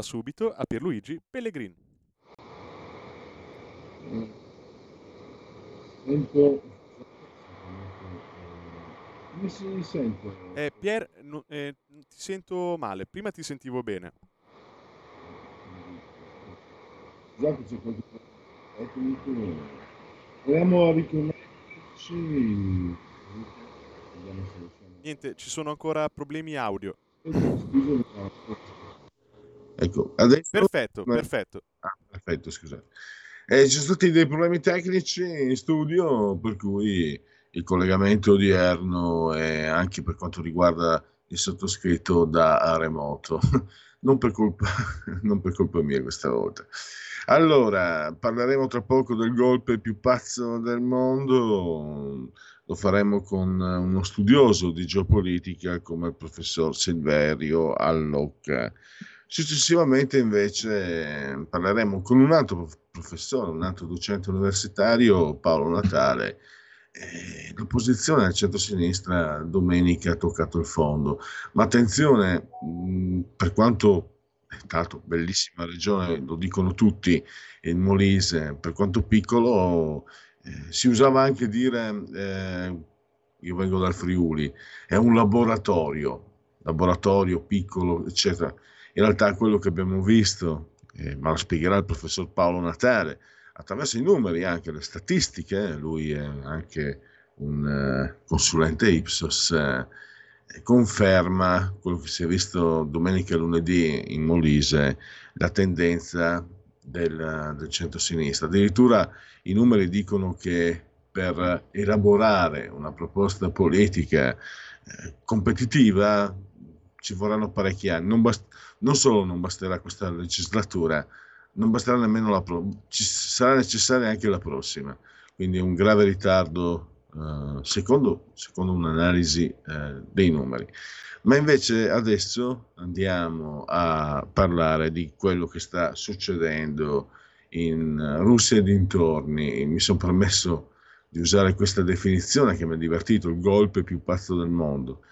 Va subito a Pierluigi Pellegrin. Sento... Come si sente? Eh, Pier, no- eh, ti sento male. Prima ti sentivo bene. Scusate c'è qualche tecnico. Proviamo a. Niente, ci sono ancora problemi audio. Scusami. Ecco, adesso... Perfetto, perfetto. Ah, perfetto, scusate. Eh, ci sono stati dei problemi tecnici in studio, per cui il collegamento odierno è anche per quanto riguarda il sottoscritto da remoto, non per colpa, non per colpa mia questa volta. Allora, parleremo tra poco del golpe più pazzo del mondo, lo faremo con uno studioso di geopolitica come il professor Silverio Allocca. Successivamente invece parleremo con un altro prof- professore, un altro docente universitario, Paolo Natale. Eh, l'opposizione al centro-sinistra domenica ha toccato il fondo, ma attenzione, mh, per quanto, eh, tra l'altro bellissima regione, lo dicono tutti, il Molise, per quanto piccolo, eh, si usava anche dire, eh, io vengo dal Friuli, è un laboratorio, laboratorio piccolo, eccetera. In realtà quello che abbiamo visto, eh, ma lo spiegherà il professor Paolo Natale, attraverso i numeri, anche le statistiche, lui è anche un eh, consulente Ipsos, eh, conferma quello che si è visto domenica e lunedì in Molise, la tendenza del, del centro-sinistra. Addirittura i numeri dicono che per elaborare una proposta politica eh, competitiva ci vorranno parecchi anni. Non, bast- non solo non basterà questa legislatura, non basterà nemmeno la pro- ci sarà necessaria anche la prossima. Quindi un grave ritardo eh, secondo, secondo un'analisi eh, dei numeri. Ma invece adesso andiamo a parlare di quello che sta succedendo in Russia e dintorni. Mi sono permesso di usare questa definizione che mi ha divertito, il golpe più pazzo del mondo.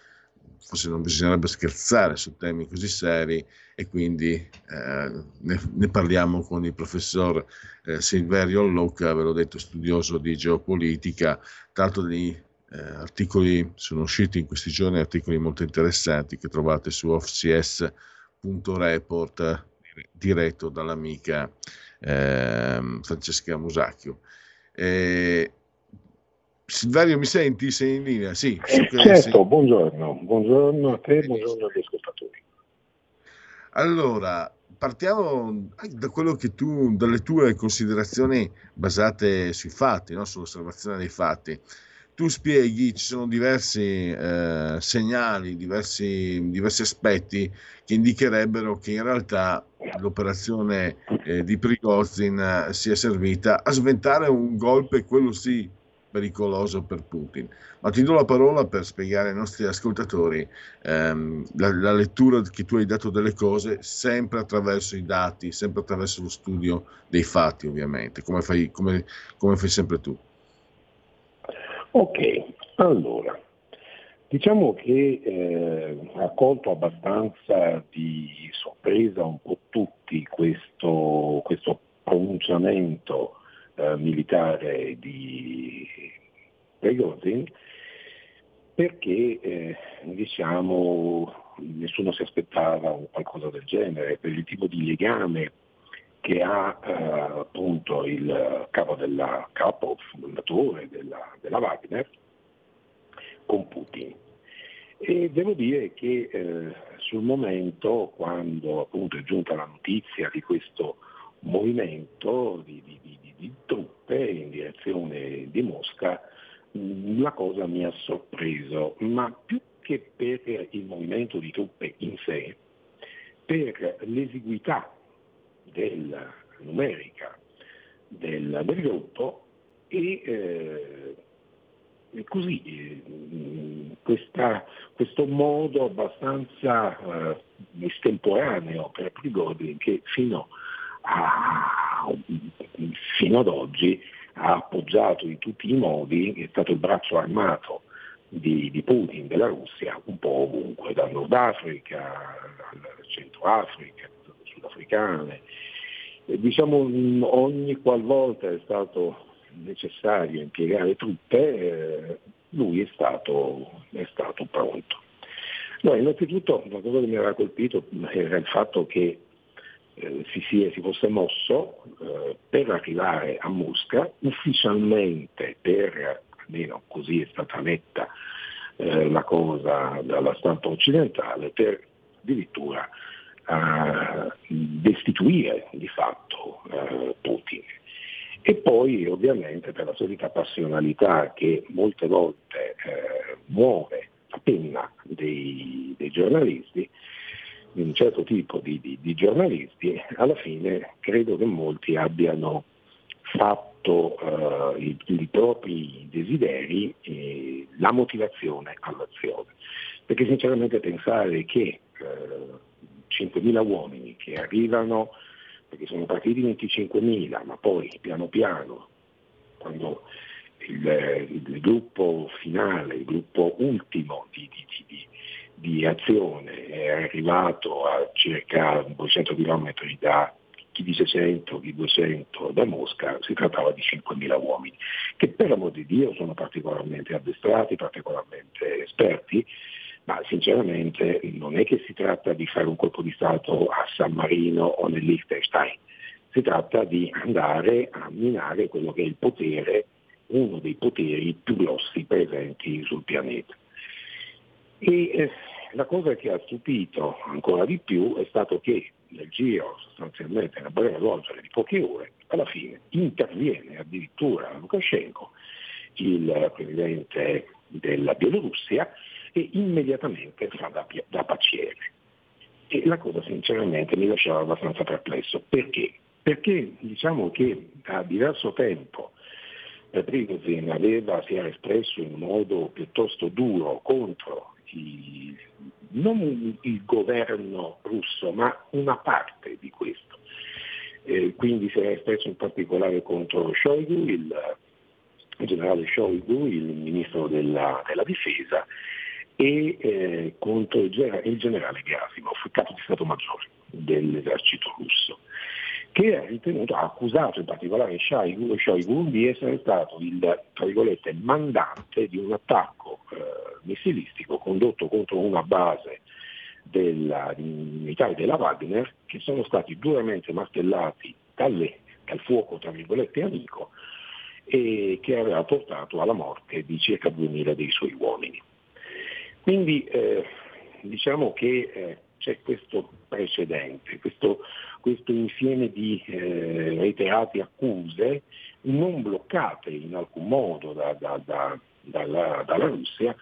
Forse non bisognerebbe scherzare su temi così seri e quindi eh, ne, ne parliamo con il professor eh, Silverio Allocca, ve l'ho detto, studioso di geopolitica, tanto di eh, articoli, sono usciti in questi giorni articoli molto interessanti che trovate su offcs.report diretto dall'amica ehm, Francesca Musacchio. Eh, Silverio, mi senti? Sei in linea? Sì. che Certo, buongiorno, buongiorno a te, buongiorno agli ascoltatori. Allora, partiamo da quello che tu, dalle tue considerazioni basate sui fatti, no? sull'osservazione dei fatti. Tu spieghi, ci sono diversi eh, segnali, diversi, diversi aspetti che indicherebbero che in realtà l'operazione eh, di Prigozhin eh, sia servita a sventare un golpe, quello sì, pericoloso per Putin. Ma ti do la parola per spiegare ai nostri ascoltatori ehm, la, la lettura che tu hai dato delle cose sempre attraverso i dati, sempre attraverso lo studio dei fatti, ovviamente, come fai, come, come fai sempre tu. Ok, allora, diciamo che eh, ha colto abbastanza di sorpresa un po' tutti questo, questo pronunciamento eh, militare di Prigozhin perché eh, diciamo nessuno si aspettava qualcosa del genere per il tipo di legame che ha eh, appunto il capo della capo fondatore della, della Wagner con Putin. E devo dire che eh, sul momento, quando appunto è giunta la notizia di questo movimento di, di, di, di truppe in direzione di Mosca, la cosa mi ha sorpreso, ma più che per il movimento di truppe in sé, per l'esiguità della numerica del, del gruppo e, eh, così eh, questa, questo modo abbastanza eh, estemporaneo per Prigozhin che fino, a, fino ad oggi ha appoggiato in tutti i modi, è stato il braccio armato di, di Putin, della Russia, un po' ovunque, dal Nord Africa al Centro Africa, sudafricane. E, diciamo ogni qualvolta è stato necessario impiegare truppe, eh, lui è stato, è stato pronto. No, innanzitutto la cosa che mi aveva colpito era il fatto che eh, si, si, fosse mosso eh, per arrivare a Mosca ufficialmente per almeno così è stata letta eh, la cosa dalla stampa occidentale, per addirittura eh, destituire di fatto eh, Putin. E poi ovviamente per la solita passionalità che molte volte eh, muove la penna dei, dei giornalisti, di un certo tipo di, di, di, giornalisti, alla fine credo che molti abbiano fatto uh, i, i, propri desideri e la motivazione all'azione. Perché sinceramente pensare che uh, 5.000 uomini che arrivano, perché sono partiti 25.000, ma poi piano piano, quando il, il gruppo finale, il gruppo ultimo di, di, di, di azione è arrivato a circa 200 km da chi dice 100, chi 200 da Mosca, si trattava di 5.000 uomini, che per amor di Dio sono particolarmente addestrati, particolarmente esperti, ma sinceramente non è che si tratta di fare un colpo di Stato a San Marino o nel Liechtenstein, si tratta di andare a minare quello che è il potere, uno dei poteri più grossi presenti sul pianeta. E eh, la cosa che ha stupito ancora di più è stato che nel giro sostanzialmente nel breve volgere di poche ore, alla fine interviene addirittura Lukashenko, il presidente della Bielorussia, e immediatamente fa da, da paciere. E la cosa sinceramente mi lasciava abbastanza perplesso. Perché? Perché diciamo che da diverso tempo Prigozhin aveva, si era espresso in modo piuttosto duro contro i, non il governo russo, ma una parte di questo. Eh, quindi si era espresso in particolare contro Shoigu, il, il generale Shoigu, il ministro della, della difesa, e eh, contro il, il generale Gerasimov, capo di Stato Maggiore dell'esercito russo che ha ritenuto, ha accusato in particolare Shoigu, Shoigu di essere stato il mandante di un attacco eh, missilistico condotto contro una base della, militare della Wagner che sono stati duramente martellati dalle, dal fuoco tra virgolette amico e che aveva portato alla morte di circa 2000 dei suoi uomini. Quindi eh, diciamo che eh, c'è questo precedente, questo, questo insieme di eh, reiterate accuse non bloccate in alcun modo da, da, da, dalla, dalla, Russia,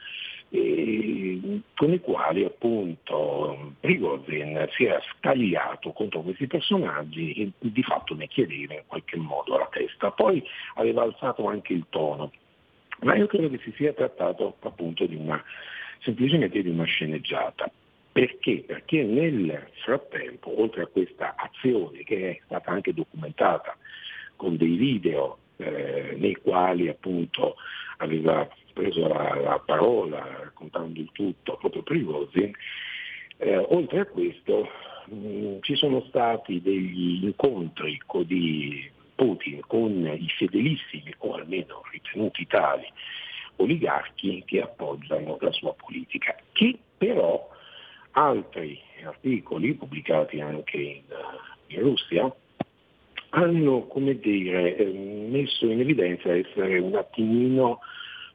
eh, con i quali appunto Prigozhin si era scagliato contro questi personaggi e di fatto ne chiedeva in qualche modo la testa. Poi aveva alzato anche il tono, ma io credo che si sia trattato appunto di una, semplicemente di una sceneggiata. Perché? Perché nel frattempo, oltre a questa azione che è stata anche documentata con dei video eh, nei quali appunto aveva preso la, la, parola raccontando il tutto proprio Prigozhin, eh, oltre a questo mh, mm, ci sono stati degli incontri di Putin con i fedelissimi, o almeno ritenuti tali, oligarchi che appoggiano la sua politica, che però altri articoli pubblicati anche in, in Russia hanno come dire, eh, messo in evidenza essere un attimino,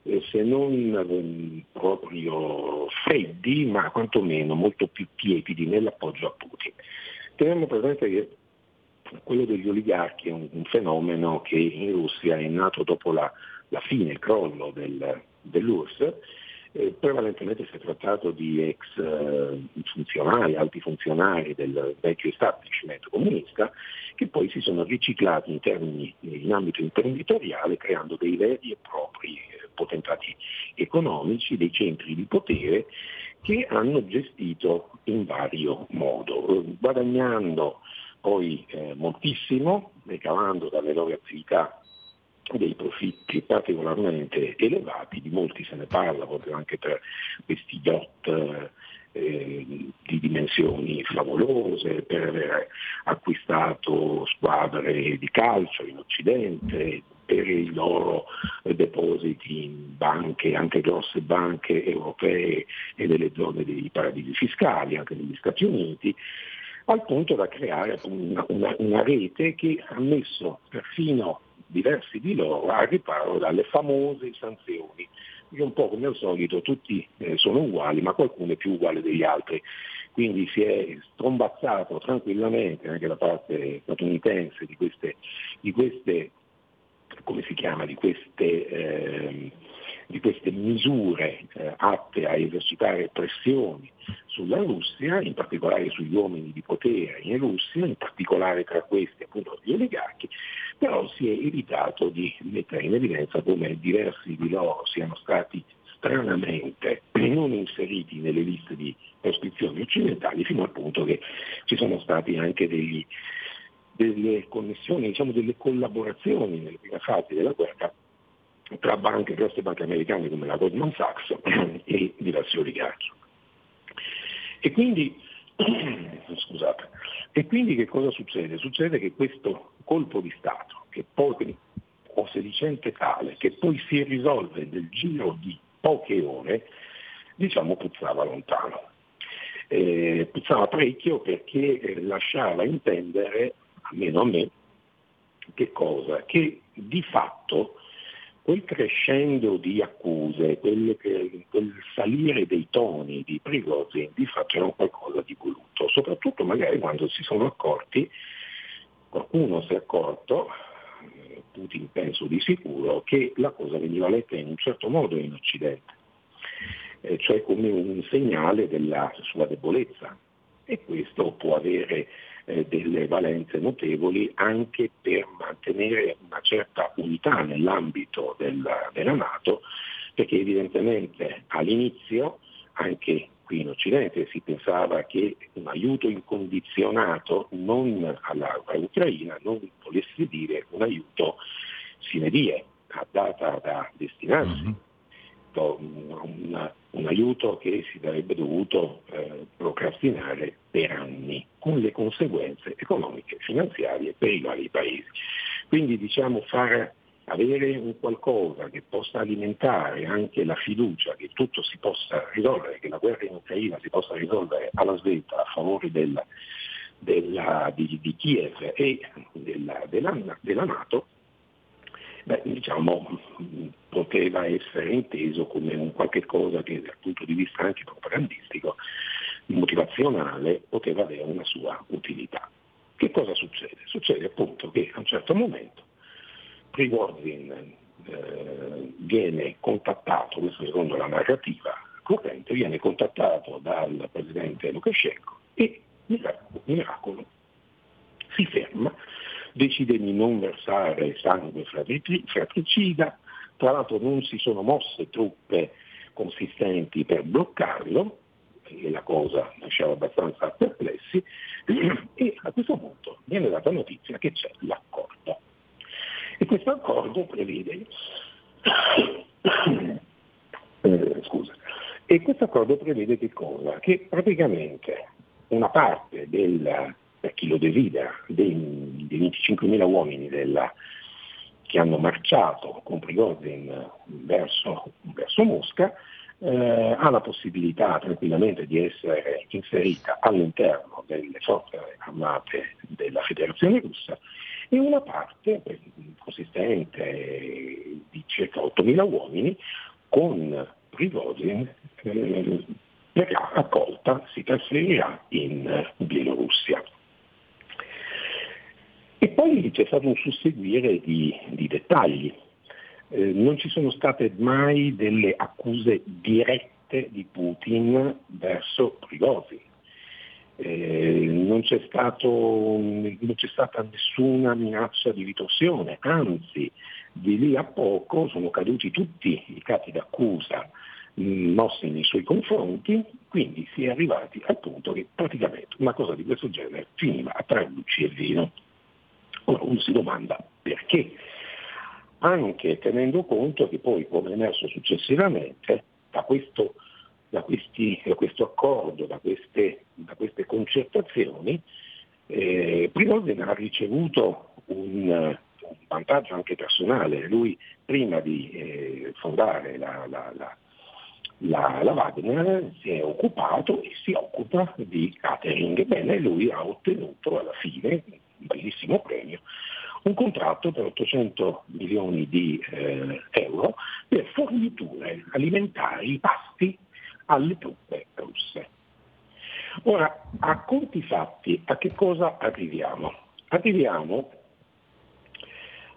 eh, se non eh, proprio freddi, ma quantomeno molto più tiepidi nell'appoggio a Putin. Teniamo presente che quello degli oligarchi è un, un, fenomeno che in Russia è nato dopo la, la fine, il crollo del, dell'URSS eh, prevalentemente si è trattato di ex eh, funzionari, alti funzionari del vecchio establishment comunista, che poi si sono riciclati in, termini, in ambito imprenditoriale creando dei veri e propri eh, potentati economici, dei centri di potere che hanno gestito in vario modo, guadagnando poi eh, moltissimo, ricavando dalle loro attività dei profitti particolarmente elevati, di molti se ne parla proprio anche per questi yacht eh, di dimensioni favolose, per aver acquistato squadre di calcio in Occidente, per i loro depositi in banche, anche grosse banche europee e nelle zone dei paradisi fiscali, anche negli Stati Uniti, al punto da creare una, una, una rete che ha messo perfino diversi di loro al riparo dalle famose sanzioni. Che un po' come al solito tutti eh, sono uguali, ma qualcuno è più uguale degli altri. Quindi si è strombazzato tranquillamente anche da parte statunitense di queste, di queste come si chiama, di queste, eh, di queste misure eh, atte a esercitare pressioni sulla Russia, in particolare sugli uomini di potere in Russia, in particolare tra questi appunto gli oligarchi, però si è evitato di mettere in evidenza come diversi di loro siano stati stranamente non inseriti nelle liste di prescrizioni occidentali fino al punto che ci sono stati anche degli, delle connessioni, diciamo delle collaborazioni nelle prime fasi della guerra tra banche, grosse banche americane come la Goldman Sachs e diversi oligarchi. E quindi, scusate, e quindi che cosa succede? Succede che questo colpo di Stato, che poi o sedicente tale, che poi si risolve nel giro di poche ore, diciamo puzzava lontano. Eh, puzzava parecchio perché eh, lasciava intendere, almeno a me, che cosa? Che di fatto quel crescendo di accuse, quel, quel salire dei toni di Prigozhin di fatto era qualcosa di voluto, soprattutto magari quando si sono accorti, qualcuno si è accorto, Putin penso di sicuro, che la cosa veniva letta in un certo modo in Occidente, eh, cioè come un segnale della sua debolezza. E questo può avere eh, delle valenze notevoli anche per mantenere una certa unità nell'ambito della, della Nato, perché evidentemente all'inizio anche qui in Occidente si pensava che un aiuto incondizionato non all'Ucraina non volesse dire un aiuto sine die, data da destinarsi. Mm-hmm un, un, aiuto che si sarebbe dovuto eh, procrastinare per anni, con le conseguenze economiche e finanziarie per i vari paesi. Quindi diciamo fare avere un qualcosa che possa alimentare anche la fiducia che tutto si possa risolvere, che la guerra in Ucraina si possa risolvere alla svelta a favore della, della, di, di, Kiev e della, della Nato, beh, diciamo, poteva essere inteso come un qualche cosa che dal punto di vista anche propagandistico, motivazionale, poteva avere una sua utilità. Che cosa succede? Succede appunto che a un certo momento Prigozhin eh, viene contattato, questo secondo la narrativa corrente, viene contattato dal presidente Lukashenko e miracolo si ferma decide di non versare sangue fratricida, tra l'altro non si sono mosse truppe consistenti per bloccarlo, e la cosa lasciava abbastanza perplessi, e a questo punto viene data notizia che c'è l'accordo. E questo accordo prevede, eh, scusa, e questo accordo prevede che cosa? Che praticamente una parte del per chi lo desidera, dei, dei 25.000 uomini della, che hanno marciato con Prigozhin verso, verso Mosca, eh, ha la possibilità tranquillamente di essere inserita all'interno delle forze armate della Federazione russa e una parte consistente di circa 8.000 uomini con Prigozhin eh, verrà accolta, si trasferirà in Bielorussia. Poi c'è stato un susseguire di, di dettagli. Eh, non ci sono state mai delle accuse dirette di Putin verso Prigozhin. Eh, non, c'è stato, non, c'è stata nessuna minaccia di ritorsione, anzi di lì a poco sono caduti tutti i capi d'accusa mm, mossi nei suoi confronti, quindi si è arrivati al punto che praticamente una cosa di questo genere finiva a tre luci e vino. Ora uno si domanda perché, anche tenendo conto che poi, come è emerso successivamente, da questo, da questi, da questo accordo, da queste, da queste concertazioni, eh, Prigozhin ha ricevuto un, un, vantaggio anche personale. Lui prima di eh, fondare la, la, la la, la, Wagner si è occupato e si occupa di catering. Ebbene, lui ha ottenuto alla fine bellissimo premio, un contratto per 800 milioni di eh, euro per forniture alimentari, pasti alle truppe russe. Ora, a conti fatti, a che cosa arriviamo? Arriviamo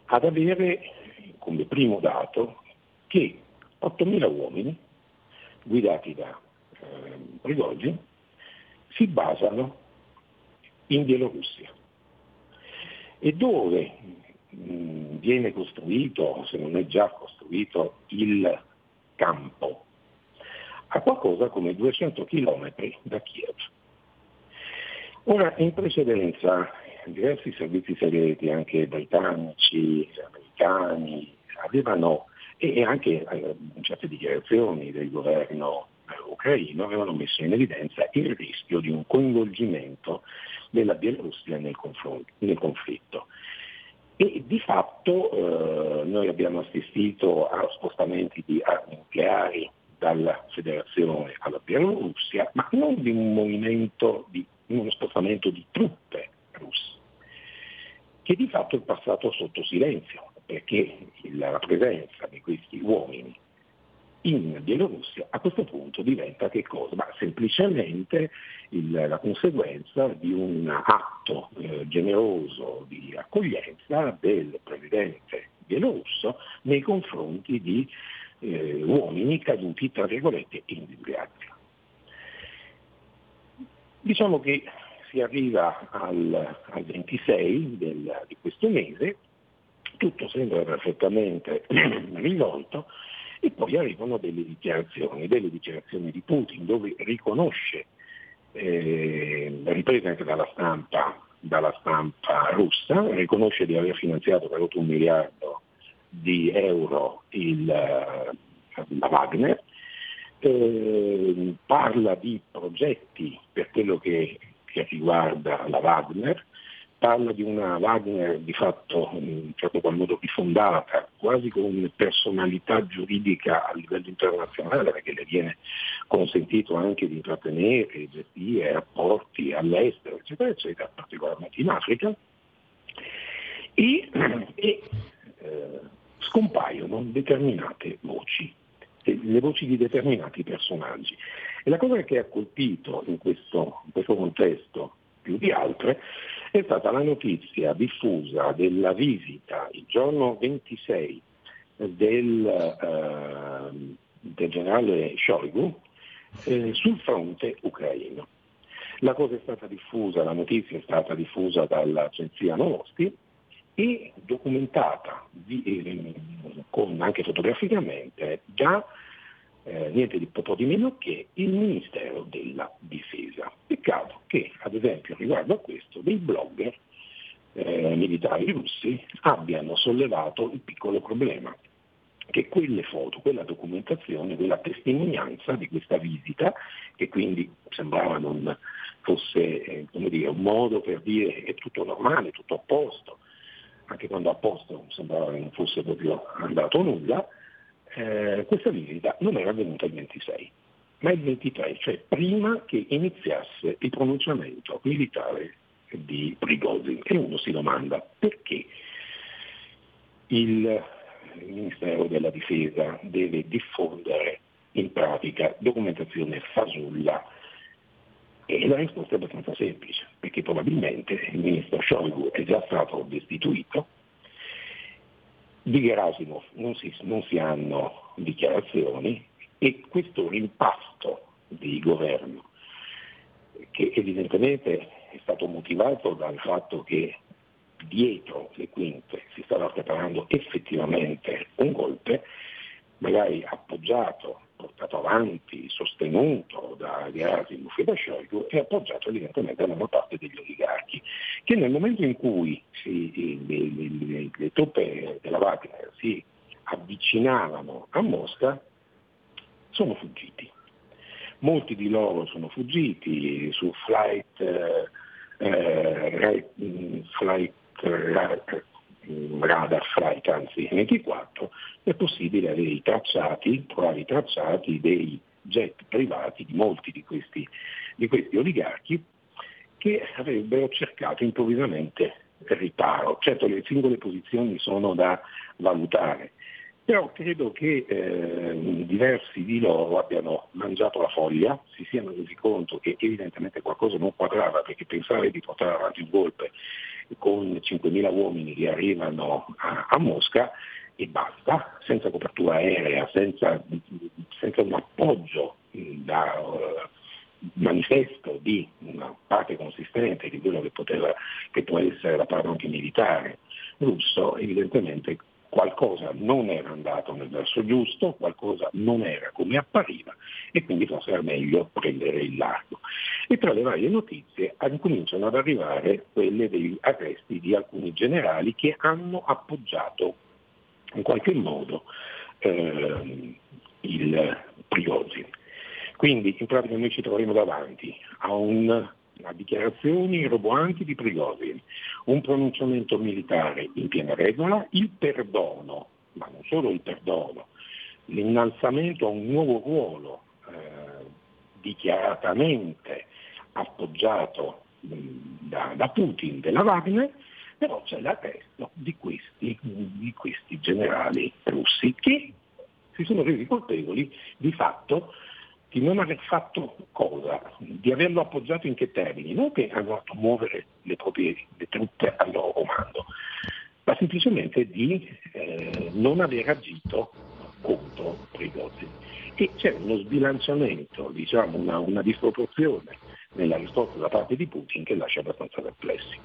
ad avere come primo dato che 8.000 uomini guidati da eh, Prigogine si basano in Bielorussia e dove mh, viene costruito, se non è già costruito, il campo, a qualcosa come 200 km da Kiev. Ora, in precedenza, diversi servizi segreti, anche britannici, americani, avevano, e anche eh, certe dichiarazioni del governo ucraino avevano messo in evidenza il rischio di un coinvolgimento della Bielorussia nel, nel conflitto. E di fatto eh, noi abbiamo assistito a spostamenti di armi nucleari dalla federazione alla Bielorussia, ma non di un movimento, di uno spostamento di truppe russe, che di fatto è passato sotto silenzio, perché la presenza di questi uomini in Bielorussia a questo punto diventa che cosa? Ma semplicemente il, la conseguenza di un atto eh, generoso di accoglienza del presidente bielorusso nei confronti di eh, uomini caduti tra virgolette in disgrazia. Diciamo che si arriva al, al 26 del, di questo mese, tutto sembra perfettamente rivolto, e poi arrivano delle dichiarazioni, delle dichiarazioni di Putin dove riconosce, eh, riprese anche dalla stampa, dalla stampa russa, riconosce di aver finanziato per 8 un miliardo di euro il, la Wagner, eh, parla di progetti per quello che, che riguarda la Wagner, parla di una Wagner di fatto in certo qual modo rifondata, quasi con personalità giuridica a livello internazionale, perché le viene consentito anche di intrattenere e gestire rapporti all'estero, eccetera, eccetera, particolarmente in Africa, e, e eh, scompaiono determinate voci, le voci di determinati personaggi. E la cosa che ha colpito in questo, in questo contesto più di altre è stata la notizia diffusa della visita il giorno 26 del, eh, del generale Shoigu eh, sul fronte ucraino. La cosa è stata diffusa, la notizia è stata diffusa dall'agenzia Novosti e documentata di, eh, con, anche fotograficamente da eh, niente di poco di meno che il Ministero della Difesa. Peccato che, ad esempio, riguardo a questo, dei blogger eh, militari russi abbiano sollevato il piccolo problema che quelle foto, quella documentazione, quella testimonianza di questa visita, che quindi sembrava non fosse eh, dire, un modo per dire è tutto normale, tutto a posto, anche quando a posto sembrava che non fosse proprio andato nulla, eh, questa visita non era avvenuta il 26, ma il 23, cioè prima che iniziasse il pronunciamento militare di Prigozhin. E uno si domanda perché il Ministero della Difesa deve diffondere in pratica documentazione fasulla E la risposta è abbastanza semplice, perché probabilmente il ministro Shoigu è già stato destituito, di Gerasimov non si, non si hanno dichiarazioni e questo rimpasto di governo, che evidentemente è stato motivato dal fatto che dietro le quinte si stava preparando effettivamente un golpe, magari appoggiato portato avanti, sostenuto da Gerasimov e da Shoigu e appoggiato evidentemente da una parte degli oligarchi, che nel momento in cui si, le, le, le, truppe della Wagner si avvicinavano a Mosca, sono fuggiti. Molti di loro sono fuggiti su flight, eh, eh, flight eh, radar flight, anzi 24, è possibile avere i tracciati, trovare i tracciati dei jet privati di molti di questi, di questi oligarchi che avrebbero cercato improvvisamente riparo. Certo le singole posizioni sono da valutare, però credo che eh, diversi di loro abbiano mangiato la foglia, si siano resi conto che evidentemente qualcosa non quadrava perché pensare di portare avanti un golpe con 5.000 uomini che arrivano a, a Mosca e basta, senza copertura aerea, senza, senza un appoggio da uh, manifesto di una parte consistente di quello che, poteva, che può essere la parte anche militare russo, evidentemente qualcosa non era andato nel verso giusto, qualcosa non era come appariva e quindi forse era meglio prendere il largo. E tra le varie notizie cominciano ad arrivare quelle degli arresti di alcuni generali che hanno appoggiato in qualche modo eh, il Prigozhin. Quindi in pratica noi ci troveremo davanti a un a dichiarazioni roboanti di Prigozhin, un pronunciamento militare in piena regola, il perdono, ma non solo il perdono, l'innalzamento a un nuovo ruolo eh, dichiaratamente appoggiato da, da, Putin della Wagner, però c'è l'arresto di questi, di questi generali russi che si sono resi colpevoli di fatto di non aver fatto cosa, di averlo appoggiato in che termini, non che hanno fatto muovere le proprie le truppe al loro comando, ma semplicemente di eh, non aver agito contro Prigozzi. E c'è uno sbilanciamento, diciamo, una, una disproporzione nella risposta da parte di Putin che lascia abbastanza perplessi.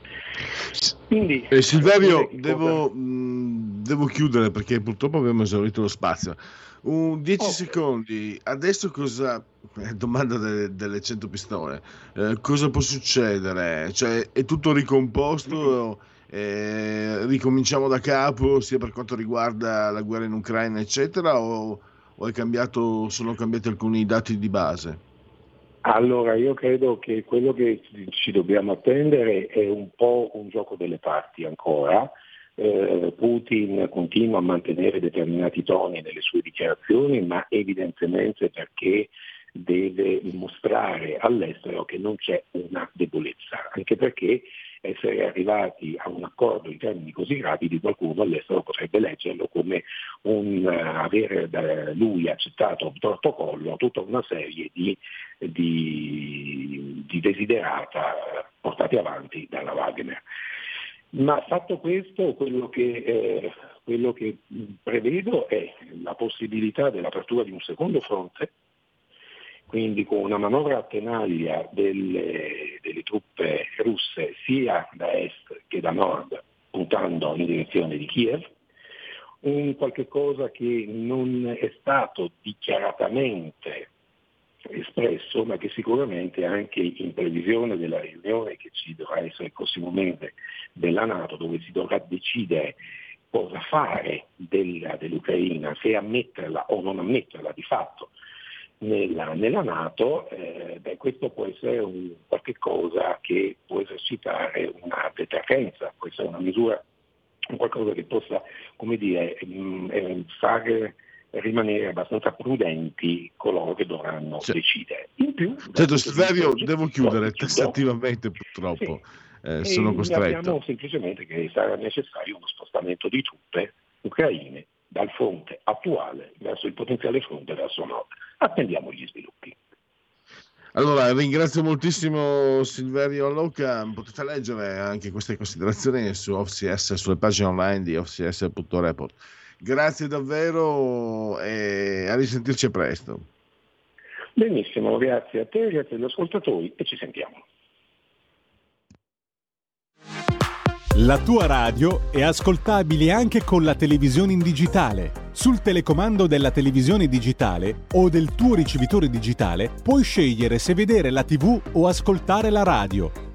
Quindi, eh, Silverio, devo, mh, devo, chiudere perché purtroppo abbiamo esaurito lo spazio. Un 10 okay. secondi, adesso cosa... Eh, domanda delle, delle 100 pistole, eh, cosa può succedere? Cioè, è tutto ricomposto? Eh, ricominciamo da capo sia per quanto riguarda la guerra in Ucraina eccetera o, o cambiato, sono cambiati alcuni dati di base? Allora, io credo che quello che ci dobbiamo attendere è un po' un gioco delle parti ancora. Eh, Putin continua a mantenere determinati toni nelle sue dichiarazioni, ma evidentemente perché deve mostrare all'estero che non c'è una debolezza, anche perché essere arrivati a un accordo in termini così rapidi, qualcuno all'estero potrebbe leggerlo come un, uh, avere da lui accettato un protocollo tutta una serie di, di, di desiderata portati avanti dalla Wagner. Ma fatto questo, quello che, eh, quello che prevedo è la possibilità dell'apertura di un secondo fronte, quindi con una manovra a tenaglia delle, delle, truppe russe sia da est che da nord, puntando in direzione di Kiev, un qualche cosa che non è stato dichiaratamente espresso, ma che sicuramente anche in previsione della riunione che ci dovrà essere mese della Nato, dove si dovrà decidere cosa fare della, dell'Ucraina, se ammetterla o non ammetterla di fatto nella, nella Nato, eh, beh, questo può essere un, qualche cosa che può esercitare una deterrenza, può essere una misura, qualcosa che possa, come dire, mh, mm, eh, fare rimanere abbastanza prudenti coloro che dovranno cioè, decidere. In più, certo, Silverio, devo chiudere tassativamente purtroppo, sì. eh, sono costretto. Sappiamo semplicemente che sarà necessario uno spostamento di truppe ucraine dal fronte attuale verso il potenziale fronte verso nord. Attendiamo gli sviluppi. Allora, ringrazio moltissimo Silverio Allocca. Potete leggere anche queste considerazioni su OFCS, sulle pagine online di OFCS.report. Grazie davvero e a risentirci presto. Benissimo, grazie a te, grazie agli ascoltatori e ci sentiamo. La tua radio è ascoltabile anche con la televisione in digitale. Sul telecomando della televisione digitale o del tuo ricevitore digitale puoi scegliere se vedere la TV o ascoltare la radio.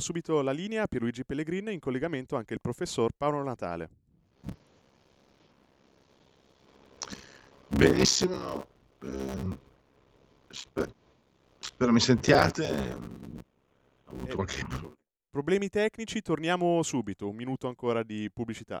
Subito la linea a Pierluigi Pellegrini in collegamento anche il professor Paolo Natale. Benissimo, eh, spero, spero, mi sentiate. Ho avuto eh, qualche problemi tecnici, torniamo subito, un minuto ancora di pubblicità.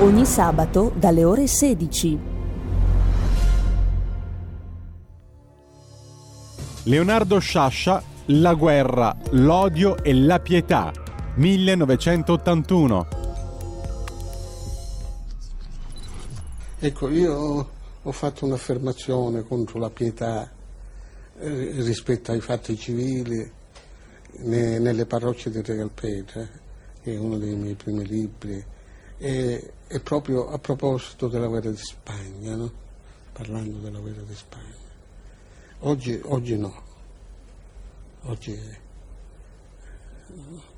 Ogni sabato dalle ore 16. Leonardo Sciascia, La guerra, l'odio e la pietà, 1981. Ecco, io ho fatto un'affermazione contro la pietà eh, rispetto ai fatti civili ne, nelle parrocce di Regalpetra, che è uno dei miei primi libri, e, e proprio a proposito della guerra di Spagna, no? parlando della guerra di Spagna. Oggi, oggi no, oggi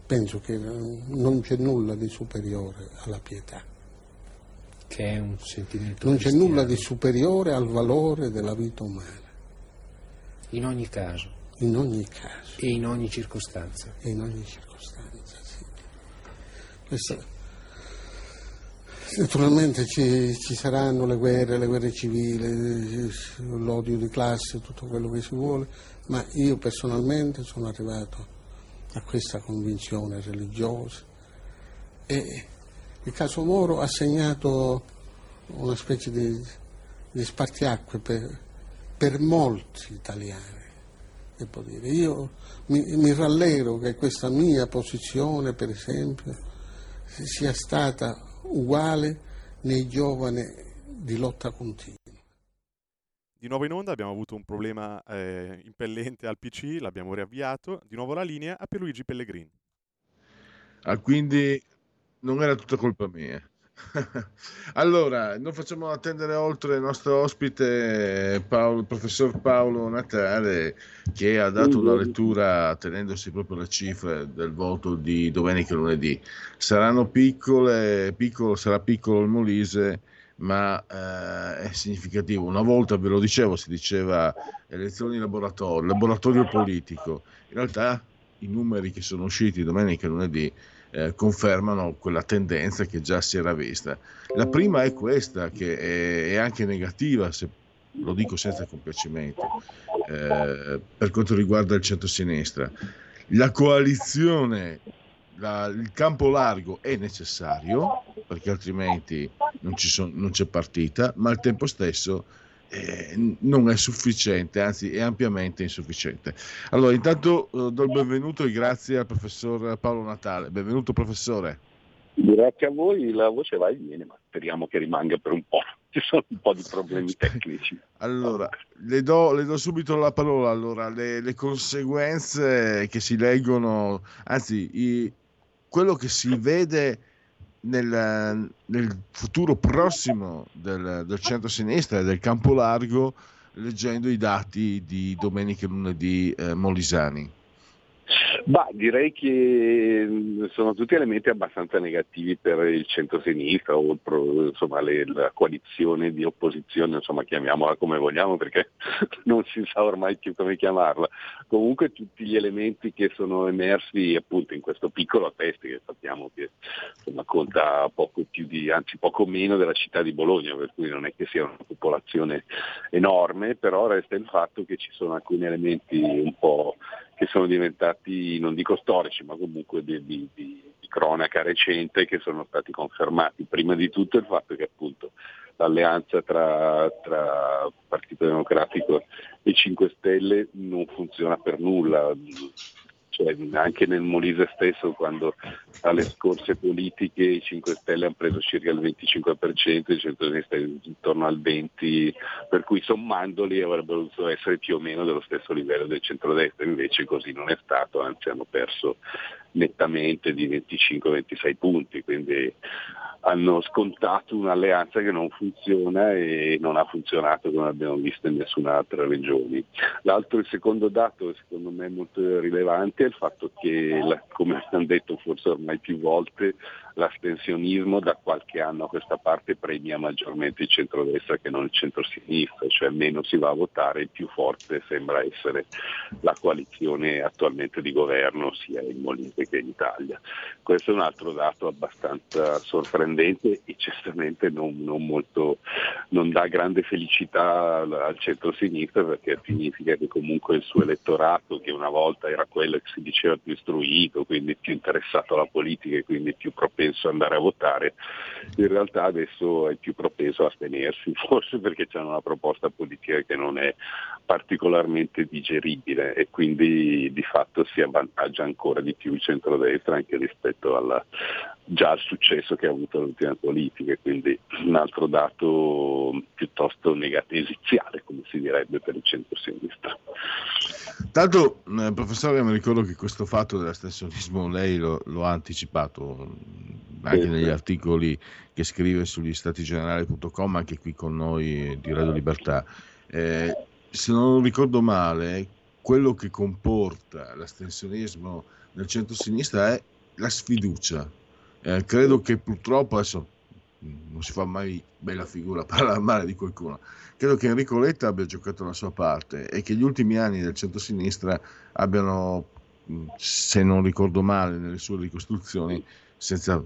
penso che non c'è nulla di superiore alla pietà che è un sentimento Non c'è cristiano. nulla di superiore al valore della vita umana. In ogni caso. In ogni caso. E in ogni circostanza. E in ogni circostanza, sì. Questa... Naturalmente ci, ci, saranno le guerre, le guerre civili, l'odio di classe, tutto quello che si vuole, ma io personalmente sono arrivato a questa convinzione religiosa e il caso Moro ha segnato una specie di, di spartiacque per, per, molti italiani. Io mi, mi rallero che questa mia posizione, per esempio, sia stata uguale nei giovani di lotta continua. Di nuovo in onda abbiamo avuto un problema eh, impellente al PC, l'abbiamo riavviato. Di nuovo la linea a Pierluigi Pellegrini. Ah, quindi non era tutta colpa mia. allora, non facciamo attendere oltre il nostro ospite, Paolo, il professor Paolo Natale, che ha dato una lettura tenendosi proprio le cifre del voto di domenica e lunedì. Saranno piccole, piccolo, sarà piccolo il Molise, ma eh, è significativo. Una volta, ve lo dicevo, si diceva elezioni laboratorio, laboratorio politico. In realtà i numeri che sono usciti domenica e lunedì eh, confermano quella tendenza che già si era vista. La prima è questa, che è, è anche negativa, se lo dico senza compiacimento, eh, per quanto riguarda il centro-sinistra. La coalizione, la, il campo largo è necessario, perché altrimenti non, son, non c'è partita, ma al tempo stesso eh, non è sufficiente, anzi è ampiamente insufficiente. Allora, intanto eh, do il benvenuto e grazie al professor Paolo Natale. Benvenuto professore. Grazie a voi, la voce va e viene, ma speriamo che rimanga per un po'. Ci sono un po' di problemi tecnici. Allora, le do, le do subito la parola. Allora, le, le conseguenze che si leggono, anzi, i, quello che si vede nel, nel futuro prossimo del, del centro-sinistra e del campo largo leggendo i dati di domenica e lunedì eh, molisani? Bah, direi che mm, sono tutti elementi abbastanza negativi per il centro-sinistra o il, insomma, le, la coalizione di opposizione, insomma, chiamiamola come vogliamo perché non si sa ormai più come chiamarla. Comunque tutti gli elementi che sono emersi appunto in questo piccolo test che sappiamo che insomma, conta poco più di, anzi poco meno della città di Bologna, per cui non è che sia una popolazione enorme, però resta il fatto che ci sono alcuni elementi un po' che sono diventati, non dico storici, ma comunque di, di, di, cronaca recente che sono stati confermati. Prima di tutto il fatto che appunto l'alleanza tra, tra Partito Democratico e 5 Stelle non funziona per nulla cioè, anche nel Molise stesso quando alle scorse politiche i 5 Stelle hanno preso circa il 25%, il centro-sinistra intorno al 20%, per cui sommandoli avrebbero dovuto essere più o meno dello stesso livello del centrodestra, invece così non è stato, anzi hanno perso nettamente di 25-26 punti, quindi hanno scontato un'alleanza che non funziona e non ha funzionato come abbiamo visto in nessun'altra regione. L'altro, il secondo dato secondo me molto rilevante è il fatto che, come hanno detto forse ormai più volte, l'astensionismo da qualche anno a questa parte premia maggiormente il centrodestra che non il centrosinistra, cioè meno si va a votare, più forte sembra essere la coalizione attualmente di governo sia in Molise che in Italia. Questo è un altro dato abbastanza sorprendente e certamente non, non, molto, non dà grande felicità al, al centro-sinistra perché significa che comunque il suo elettorato, che una volta era quello che si diceva più istruito, quindi più interessato alla politica e quindi più propenso ad andare a votare, in realtà adesso è più propenso a astenersi, forse perché c'è una proposta politica che non è particolarmente digeribile e quindi di fatto si avvantaggia ancora di più il centrodestra anche rispetto alla, già al successo che ha avuto le ultime politiche, quindi un altro dato piuttosto negativo, come si direbbe per il centro-sinistra. Tanto, eh, professore, mi ricordo che questo fatto dell'astensionismo lei lo, lo ha anticipato anche negli articoli che scrive sugli statigenerali.com, anche qui con noi di Radio Libertà. Eh, se non ricordo male, quello che comporta l'astensionismo nel centro-sinistra è la sfiducia. Eh, credo che purtroppo adesso non si fa mai bella figura parlare male di qualcuno. Credo che Enrico Letta abbia giocato la sua parte e che gli ultimi anni del centro-sinistra abbiano, se non ricordo male, nelle sue ricostruzioni, senza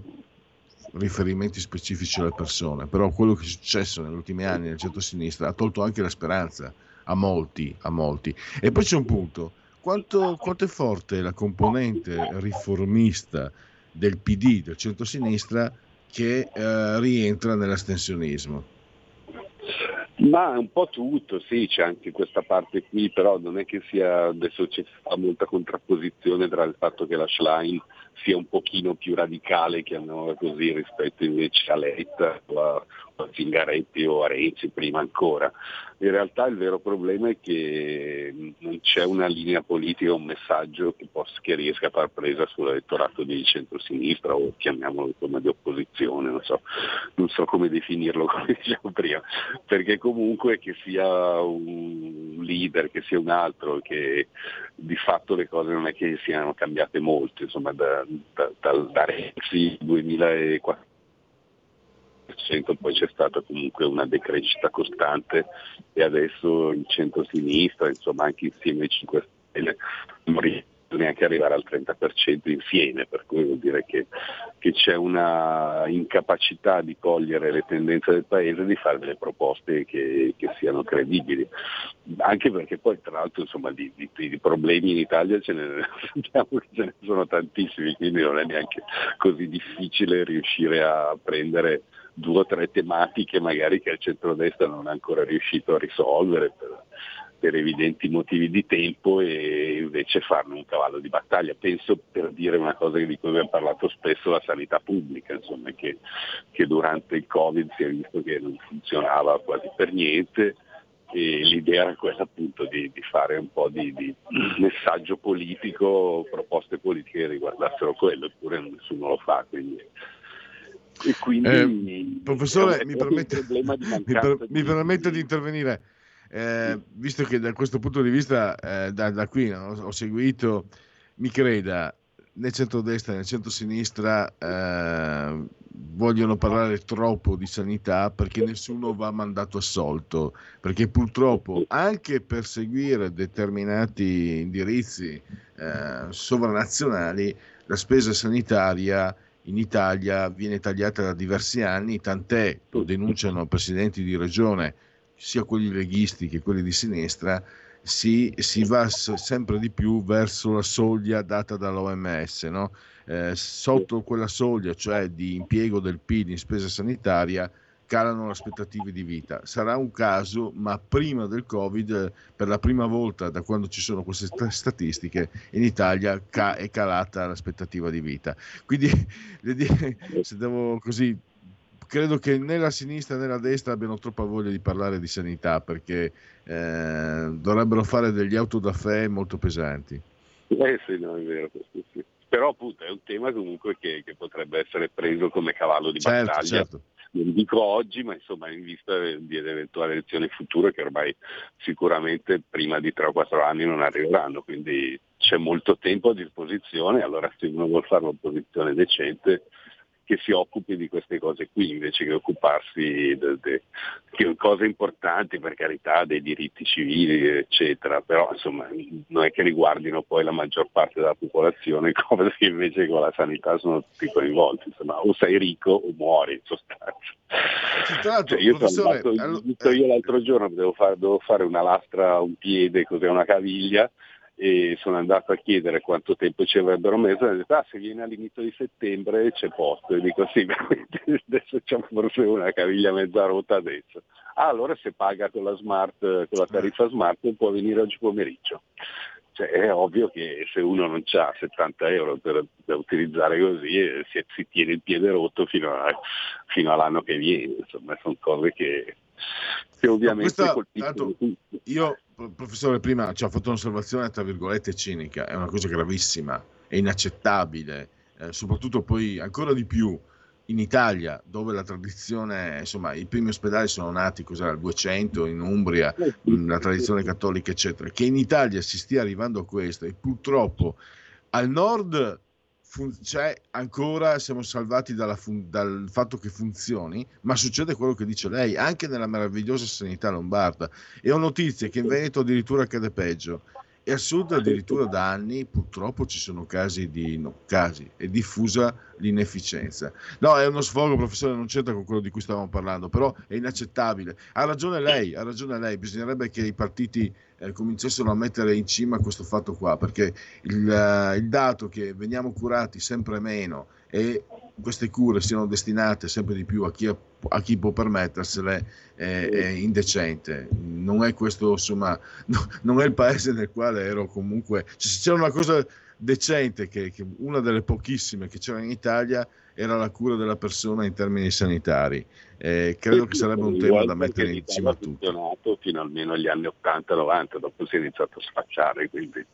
riferimenti specifici alle persone, però quello che è successo negli ultimi anni nel centro-sinistra ha tolto anche la speranza a molti, a molti. E poi c'è un punto, quanto, quanto è forte la componente riformista del PD, del centro-sinistra, che eh, rientra nell'astensionismo? Ma un po' tutto, sì, c'è anche questa parte qui, però non è che sia, adesso c'è molta contrapposizione tra il fatto che la Schlein sia un pochino più radicale, chiamiamola così, rispetto invece a Letta o a, a Zingaretti o a Renzi prima ancora. In realtà il vero problema è che non c'è una linea politica, un messaggio che, possa, che riesca a far presa sull'elettorato di centrosinistra o chiamiamolo insomma di opposizione, non so, non so come definirlo come dicevo prima, perché comunque che sia un leader, che sia un altro, che di fatto le cose non è che siano cambiate molto, insomma da, da, da, da Renzi 2004 poi c'è stata comunque una decrescita costante e adesso il centro-sinistra, insomma anche insieme ai 5 Stelle, riescono neanche arrivare al 30% insieme, per cui vuol dire che, che, c'è una incapacità di cogliere le tendenze del Paese e di fare delle proposte che, che siano credibili. Anche perché poi tra l'altro insomma, di, di, di, problemi in Italia ce ne, sappiamo che ce ne sono tantissimi, quindi non è neanche così difficile riuscire a prendere due o tre tematiche magari che il centrodestra non è ancora riuscito a risolvere per, per evidenti motivi di tempo e invece farne un cavallo di battaglia. Penso per dire una cosa di cui abbiamo parlato spesso, la sanità pubblica, insomma, che, che durante il Covid si è visto che non funzionava quasi per niente e l'idea era quella appunto di, di fare un po' di, di, messaggio politico, proposte politiche che riguardassero quello, eppure nessuno lo fa. Quindi e quindi eh, professore, mi permette, di mi, per, mi permette di intervenire. Eh, visto che da questo punto di vista, eh, da, da, qui no, ho seguito, mi creda, nel centro-destra nel centro-sinistra eh, vogliono parlare troppo di sanità perché nessuno va mandato assolto, perché purtroppo anche per seguire determinati indirizzi eh, sovranazionali la spesa sanitaria in Italia viene tagliata da diversi anni, tant'è, lo denunciano presidenti di regione, sia quelli leghisti che quelli di sinistra, si, si va sempre di più verso la soglia data dall'OMS. No? Eh, sotto quella soglia, cioè di impiego del PIL in spesa sanitaria, calano le aspettative di vita. Sarà un caso, ma prima del Covid, per la prima volta da quando ci sono queste statistiche, in Italia è calata l'aspettativa di vita. Quindi, se devo così, credo che né la sinistra né la destra abbiano troppa voglia di parlare di sanità perché eh, dovrebbero fare degli autodafè molto pesanti. Eh sì, no, è vero, sì. Però appunto è un tema comunque che, che potrebbe essere preso come cavallo di certo, battaglia. Certo non dico oggi, ma insomma in vista di eventuali elezioni future che ormai sicuramente prima di 3 o 4 anni non arriveranno, quindi c'è molto tempo a disposizione, allora se uno vuole fare un'opposizione decente che si occupi di queste cose qui invece che occuparsi di cose importanti per carità dei diritti civili eccetera. Però insomma non è che riguardino poi la maggior parte della popolazione cose che invece con la sanità sono tutti coinvolti. Insomma o sei ricco o muori in sostanza. Cioè, io, andato, allora, io l'altro giorno devo fare, devo fare una lastra a un piede cos'è una caviglia e sono andato a chiedere quanto tempo ci avrebbero messo e ho detto ah se viene all'inizio di settembre c'è posto. E dico sì adesso c'è forse una caviglia mezza rotta adesso. Ah allora se paga con la smart con la tariffa smart può venire oggi pomeriggio. Cioè, è ovvio che se uno non ha 70 euro per, da utilizzare così eh, si, si, tiene il piede rotto fino, a, fino all'anno che viene. Insomma sono cose che, che ovviamente questa, io professore prima ci ha fatto un'osservazione tra virgolette cinica, è una cosa gravissima, è inaccettabile, eh, soprattutto poi ancora di più in Italia, dove la tradizione, insomma, i primi ospedali sono nati cos'era, al 200 in Umbria, la tradizione cattolica, eccetera, che in Italia si stia arrivando a questo e purtroppo al nord fun- c'è ancora, siamo salvati fun- dal fatto che funzioni, ma succede quello che dice lei, anche nella meravigliosa sanità lombarda. E ho notizie che in Veneto addirittura accade peggio. Al sud addirittura da anni purtroppo ci sono casi di no, casi, è diffusa l'inefficienza. No, è uno sfogo, professore, non c'entra con quello di cui stavamo parlando, però è inaccettabile. Ha ragione lei, ha ragione lei, bisognerebbe che i partiti eh, cominciassero a mettere in cima questo fatto qua, perché il, uh, il dato che veniamo curati sempre meno e queste cure siano destinate sempre di più a chi, a chi può permettersele è, è, indecente. Non è questo, insomma, no, non è il paese nel quale ero comunque. Cioè, se c'era una cosa decente, che, che, una delle pochissime che c'era in Italia, era la cura della persona in termini sanitari. Eh, credo che sarebbe un tema da mettere in cima a funzionato fino almeno agli anni 80-90, dopo si è iniziato a sfacciare. Quindi...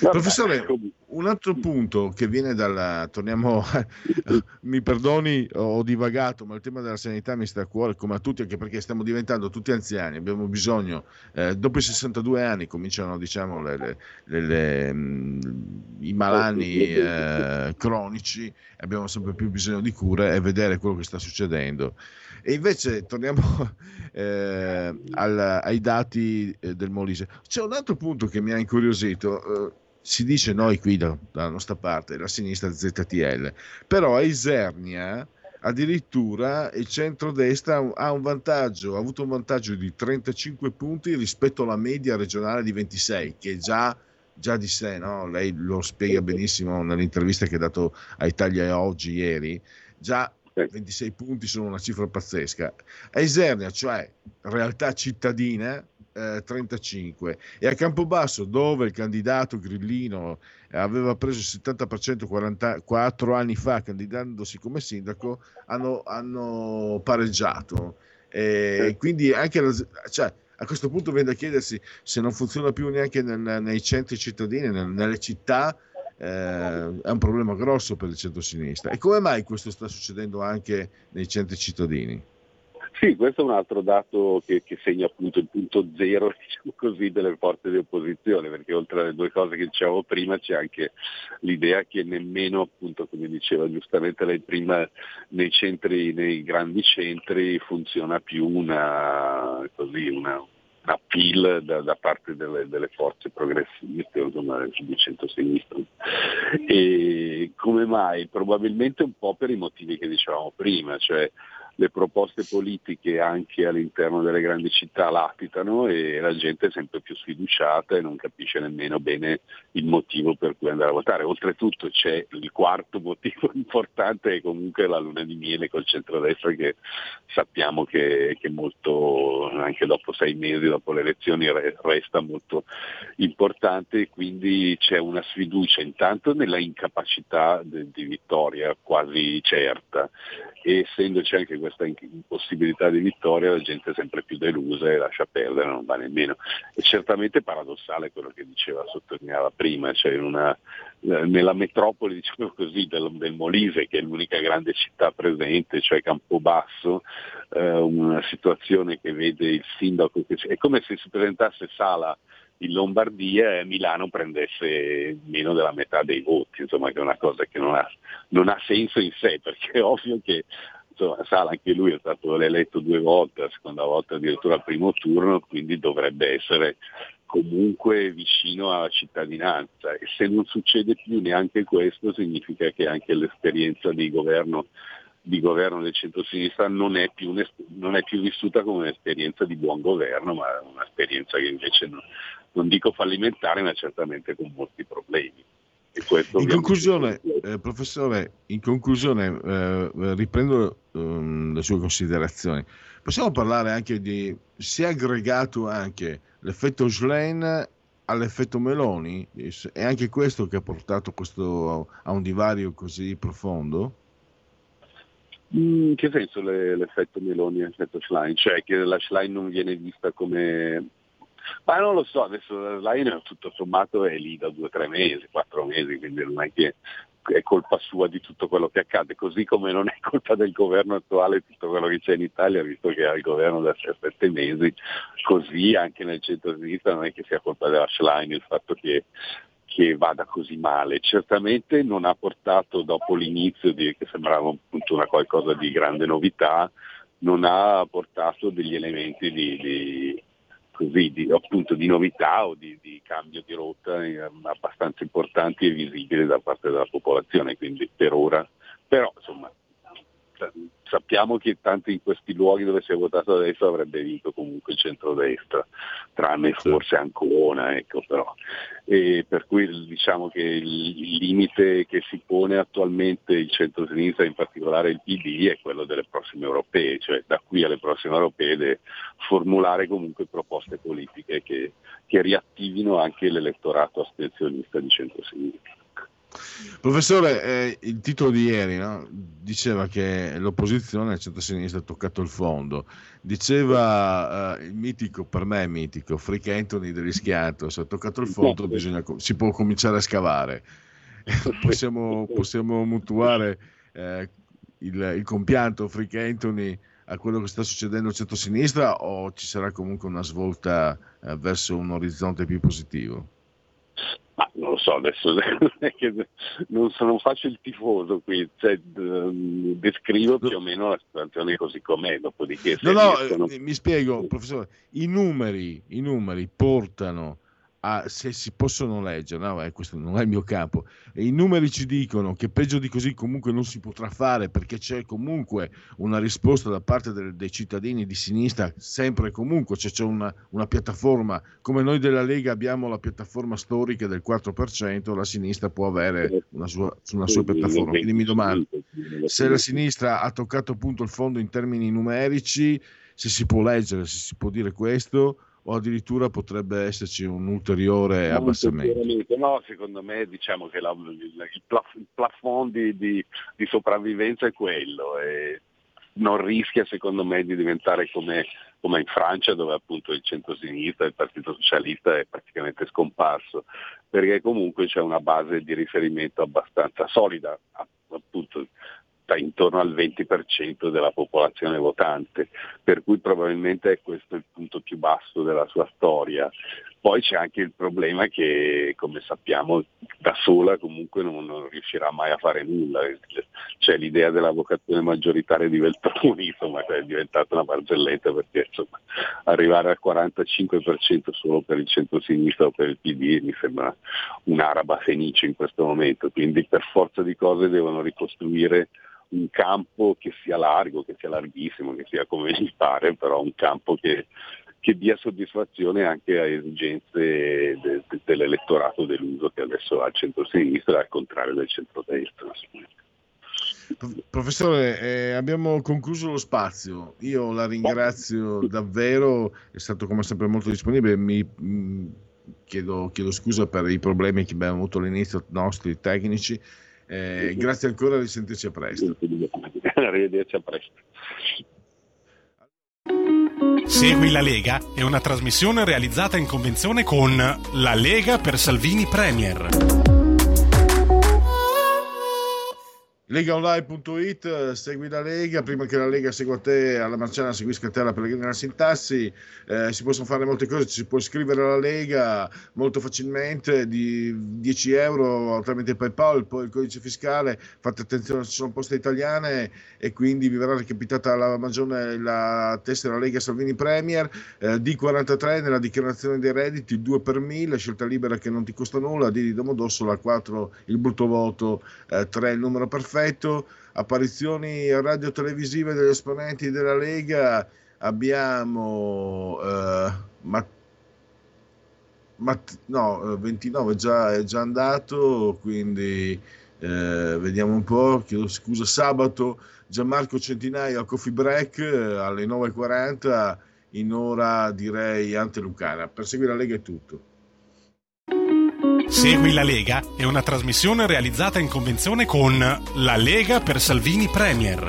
Vabbè, Professore, un altro punto che viene dalla, torniamo, mi perdoni, ho divagato, ma il tema della sanità mi sta a cuore come a tutti, anche perché stiamo diventando tutti anziani, abbiamo bisogno, eh, dopo i 62 anni cominciano diciamo, le, le, le, mh, i malani eh, cronici, abbiamo sempre più bisogno di cure e vedere quello che sta succedendo. E invece torniamo eh, al, ai dati eh, del Molise. C'è un altro punto che mi ha incuriosito. Si dice noi qui da, dalla nostra parte, la sinistra ZTL, però a Isernia addirittura il centro-destra ha un vantaggio, ha avuto un vantaggio di 35 punti rispetto alla media regionale di 26, che è già, già di sé, no? lei lo spiega benissimo nell'intervista che ha dato a Italia Oggi ieri, già 26 punti sono una cifra pazzesca. A Isernia, cioè realtà cittadina, eh, 35 e a Campobasso dove il candidato grillino aveva preso il 70% 44 anni fa candidandosi come sindaco hanno, hanno pareggiato e quindi anche la, cioè, a questo punto viene da chiedersi se non funziona più neanche nel, nei centri cittadini, nel, nelle città, eh, è un problema grosso per il centro-sinistra. E come mai questo sta succedendo anche nei centri cittadini? Sì, questo è un altro dato che, che, segna appunto il punto zero diciamo così, delle forze di opposizione, perché oltre alle due cose che dicevamo prima c'è anche l'idea che nemmeno, appunto, come diceva giustamente lei prima, nei centri, nei grandi centri funziona più una, così, una, una appeal da, da parte delle, delle, forze progressiste, insomma di centro-sinistra. E come mai? Probabilmente un po' per i motivi che dicevamo prima, cioè le proposte politiche anche all'interno delle grandi città latitano e la gente è sempre più sfiduciata e non capisce nemmeno bene il motivo per cui andare a votare. Oltretutto c'è il quarto motivo importante è comunque la luna di miele col centrodestra che sappiamo che, che molto, anche dopo sei mesi, dopo le elezioni, resta molto importante e quindi c'è una sfiducia intanto nella incapacità di, di vittoria quasi certa e essendoci anche questa impossibilità di vittoria la gente è sempre più delusa e lascia perdere, non va nemmeno. È certamente paradossale quello che diceva, sottolineava prima, cioè una, nella metropoli diciamo così, del, del, Molise, che è l'unica grande città presente, cioè Campobasso, eh, una situazione che vede il sindaco, che è come se si presentasse Sala in Lombardia Milano prendesse meno della metà dei voti, insomma che è una cosa che non ha, non ha senso in sé, perché è ovvio che insomma, Sala anche lui è stato eletto due volte, la seconda volta addirittura al primo turno, quindi dovrebbe essere comunque vicino alla cittadinanza. E se non succede più neanche questo significa che anche l'esperienza di governo, di governo del centro-sinistra non è, più non è più vissuta come un'esperienza di buon governo, ma un'esperienza che invece non, non dico fallimentare, ma certamente con molti problemi. In conclusione, eh, professore, in conclusione eh, riprendo um, le sue considerazioni. Possiamo parlare anche di, si è aggregato anche l'effetto Schlein all'effetto Meloni? È anche questo che ha portato questo, a un divario così profondo? In che senso l'effetto Meloni e l'effetto Schlein? Cioè che la Schlein non viene vista come ma non lo so, adesso la Line tutto sommato è lì da due o tre mesi, quattro mesi, quindi non è che è colpa sua di tutto quello che accade, così come non è colpa del governo attuale tutto quello che c'è in Italia, visto che ha il governo da sette mesi, così anche nel centro-sinistra non è che sia colpa della Schlein il fatto che, che vada così male. Certamente non ha portato dopo l'inizio, di, che sembrava appunto una qualcosa di grande novità, non ha portato degli elementi di, di così, di, appunto, di novità o di, cambio di rotta eh, abbastanza importanti e visibili da parte della popolazione, quindi per ora, però insomma sappiamo che tanti in questi luoghi dove si è votato adesso avrebbe vinto comunque il centrodestra, tranne forse Ancona, ecco però. E per cui diciamo che il limite che si pone attualmente il centro-sinistra, in particolare il PD, è quello delle prossime europee, cioè da qui alle prossime europee deve formulare comunque proposte politiche che, che riattivino anche l'elettorato astensionista di centro-sinistra. Professore, eh, il titolo di ieri no? diceva che l'opposizione al centro-sinistra ha toccato il fondo. Diceva eh, il mitico, per me è mitico, Frick Anthony dell'Ischiato, se ha toccato il fondo bisogna, si può cominciare a scavare. possiamo, possiamo mutuare eh, il, il, compianto Frick Anthony a quello che sta succedendo al centro-sinistra o ci sarà comunque una svolta eh, verso un orizzonte più positivo? Non lo so, adesso non, non faccio il tifoso qui, cioè, descrivo più o meno la situazione così com'è, dopodiché... No, no, riescono... Eh, mi spiego, professore, i numeri, i numeri portano a, se si possono leggere, no, eh, questo non è il mio campo, i numeri ci dicono che peggio di così comunque non si potrà fare perché c'è comunque una risposta da parte del, dei cittadini di sinistra, sempre e comunque. C'è, c'è una, una, piattaforma, come noi della Lega abbiamo la piattaforma storica del 4%, la sinistra può avere una sua, una sua piattaforma. Quindi mi domando se la sinistra ha toccato appunto il fondo in termini numerici, se si può leggere, se si può dire questo o addirittura potrebbe esserci un ulteriore abbassamento? No, secondo me diciamo che la, il plafond di, di, di, sopravvivenza è quello e non rischia secondo me di diventare come, come in Francia dove appunto il centro-sinistra, il Partito Socialista è praticamente scomparso, perché comunque c'è una base di riferimento abbastanza solida, appunto sta intorno al 20% della popolazione votante, per cui probabilmente è questo il punto più basso della sua storia. Poi c'è anche il problema che, come sappiamo, da sola comunque non, non riuscirà mai a fare nulla. C'è l'idea della vocazione maggioritaria di Veltroni, insomma, che è diventata una barzelletta perché insomma, arrivare al 45% solo per il centro-sinistra o per il PD mi sembra un'araba fenice in questo momento. Quindi per forza di cose devono ricostruire un campo che sia largo, che sia larghissimo, che sia come gli pare, però un campo che, che dia soddisfazione anche a esigenze de, de, dell'elettorato deluso che adesso ha il centro-sinistra al contrario del centro-destra. Professore, eh, abbiamo concluso lo spazio. Io la ringrazio davvero, è stato come sempre molto disponibile. Mi, mh, mm, chiedo, chiedo, scusa per i problemi che abbiamo avuto all'inizio nostri tecnici eh, grazie ancora, risentirci a presto. Arrivederci a presto. Segui la Lega è una trasmissione realizzata in convenzione con La Lega per Salvini Premier. Legaonline.it, eh, segui la Lega, prima che la Lega segua te alla Marciana, seguisca te alla Pellegrina Sintassi, eh, si possono fare molte cose, si può iscrivere alla Lega molto facilmente, di 10 euro tramite PayPal, poi il codice fiscale, fate attenzione, ci sono poste italiane e quindi vi verrà recapitata la magione la tessera Lega Salvini Premier, eh, D43 nella dichiarazione dei redditi, 2 per 1000, scelta libera che non ti costa nulla, D di Domodossola, 4 il brutto voto, eh, 3 il numero perfetto perfetto, apparizioni radio-televisive degli esponenti della Lega, abbiamo eh, Matt, Matt, no, 29 già, è già andato, quindi eh, vediamo un po', chiedo scusa, sabato Gianmarco Centinaio a Coffee Break eh, alle 9.40 in ora direi antelucana. Per seguire la Lega è tutto. Segui la Lega è una trasmissione realizzata in convenzione con La Lega per Salvini Premier.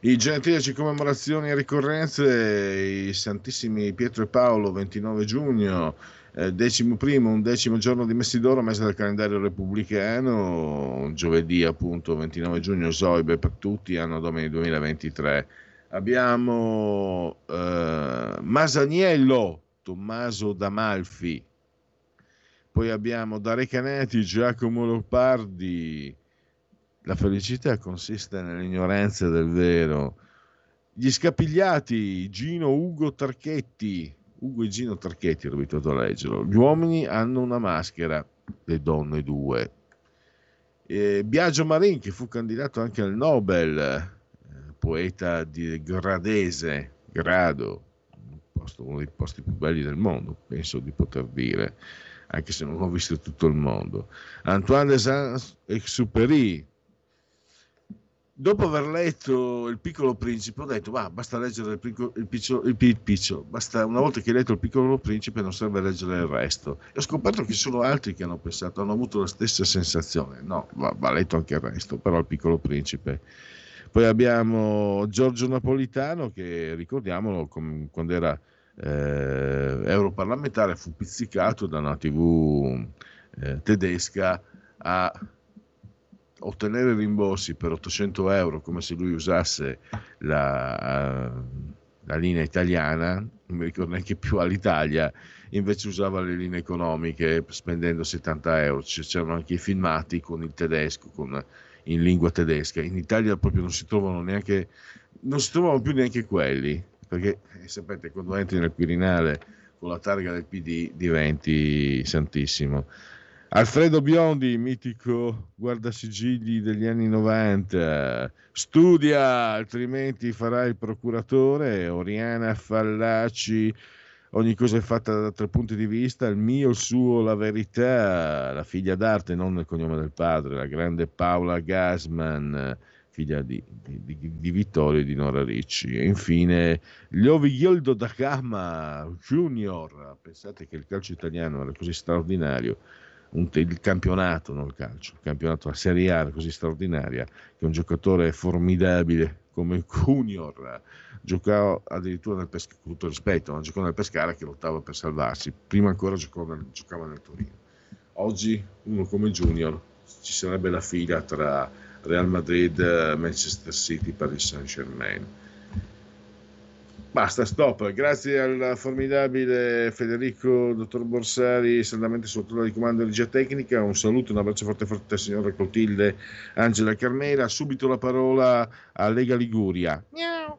I genetici commemorazioni e ricorrenze, i Santissimi Pietro e Paolo, 29 giugno, eh, decimo primo, undecimo giorno di Messidoro, mese del calendario repubblicano, giovedì appunto 29 giugno, Zoibe per tutti, anno domini 2023. Abbiamo eh, Masaniello, Tommaso D'Amalfi, poi abbiamo Dare Canetti, Giacomo Leopardi. La felicità consiste nell'ignoranza del vero. Gli scapigliati, Gino Ugo Tarchetti. Ugo e Gino Tarchetti, ho abituato a leggerlo. Gli uomini hanno una maschera, le donne due. E Biagio Marin, che fu candidato anche al Nobel, eh, poeta di Gradese, Grado, uno dei posti più belli del mondo, penso di poter dire, anche se non ho visto tutto il mondo. Antoine de Saint-Exupéry. Dopo aver letto Il piccolo principe, ho detto: bah, basta leggere il, piccolo, il, piccio, il piccio, basta, una volta che hai letto Il piccolo principe, non serve leggere il resto. E ho scoperto che sono altri che hanno pensato, hanno avuto la stessa sensazione. No, va, va letto anche il resto, però Il piccolo principe poi abbiamo Giorgio Napolitano che ricordiamolo quando era eh, europarlamentare fu pizzicato da una tv eh, tedesca a ottenere rimborsi per 800 euro come se lui usasse la, la linea italiana, non mi ricordo neanche più all'Italia, invece usava le linee economiche spendendo 70 euro, c'erano anche i filmati con il tedesco, con in lingua tedesca. In Italia proprio non si trovano neanche, non si trovano più neanche quelli, perché eh, sapete, quando entri nel Quirinale con la targa del PD diventi santissimo. Alfredo Biondi, mitico guardasigilli degli anni 90, studia, altrimenti farai il procuratore. Oriana Fallaci, ogni cosa è fatta da tre punti di vista, il mio, il suo, la verità, la figlia d'arte, non il cognome del padre, la grande Paola Gasman, figlia di, di, di Vittorio e di Nora Ricci. E infine Lioviglio da Gama Junior, pensate che il calcio italiano era così straordinario, un, il campionato, non il calcio, il campionato, la Serie A era così straordinaria, che un giocatore formidabile come Junior giocò addirittura nel Pescara, con tutto rispetto, giocò nel Pescara che lottava per salvarsi, prima ancora nel, giocava nel Torino. Oggi uno come Junior ci sarebbe la fila tra Real Madrid, Manchester City, Paris Saint Germain. Basta, stop. Grazie al formidabile Federico Dottor Borsari, saldamente sotto di comando di regia tecnica. Un saluto, un abbraccio forte forte al signore Clotilde Angela Carmela. Subito la parola a Lega Liguria. Miau.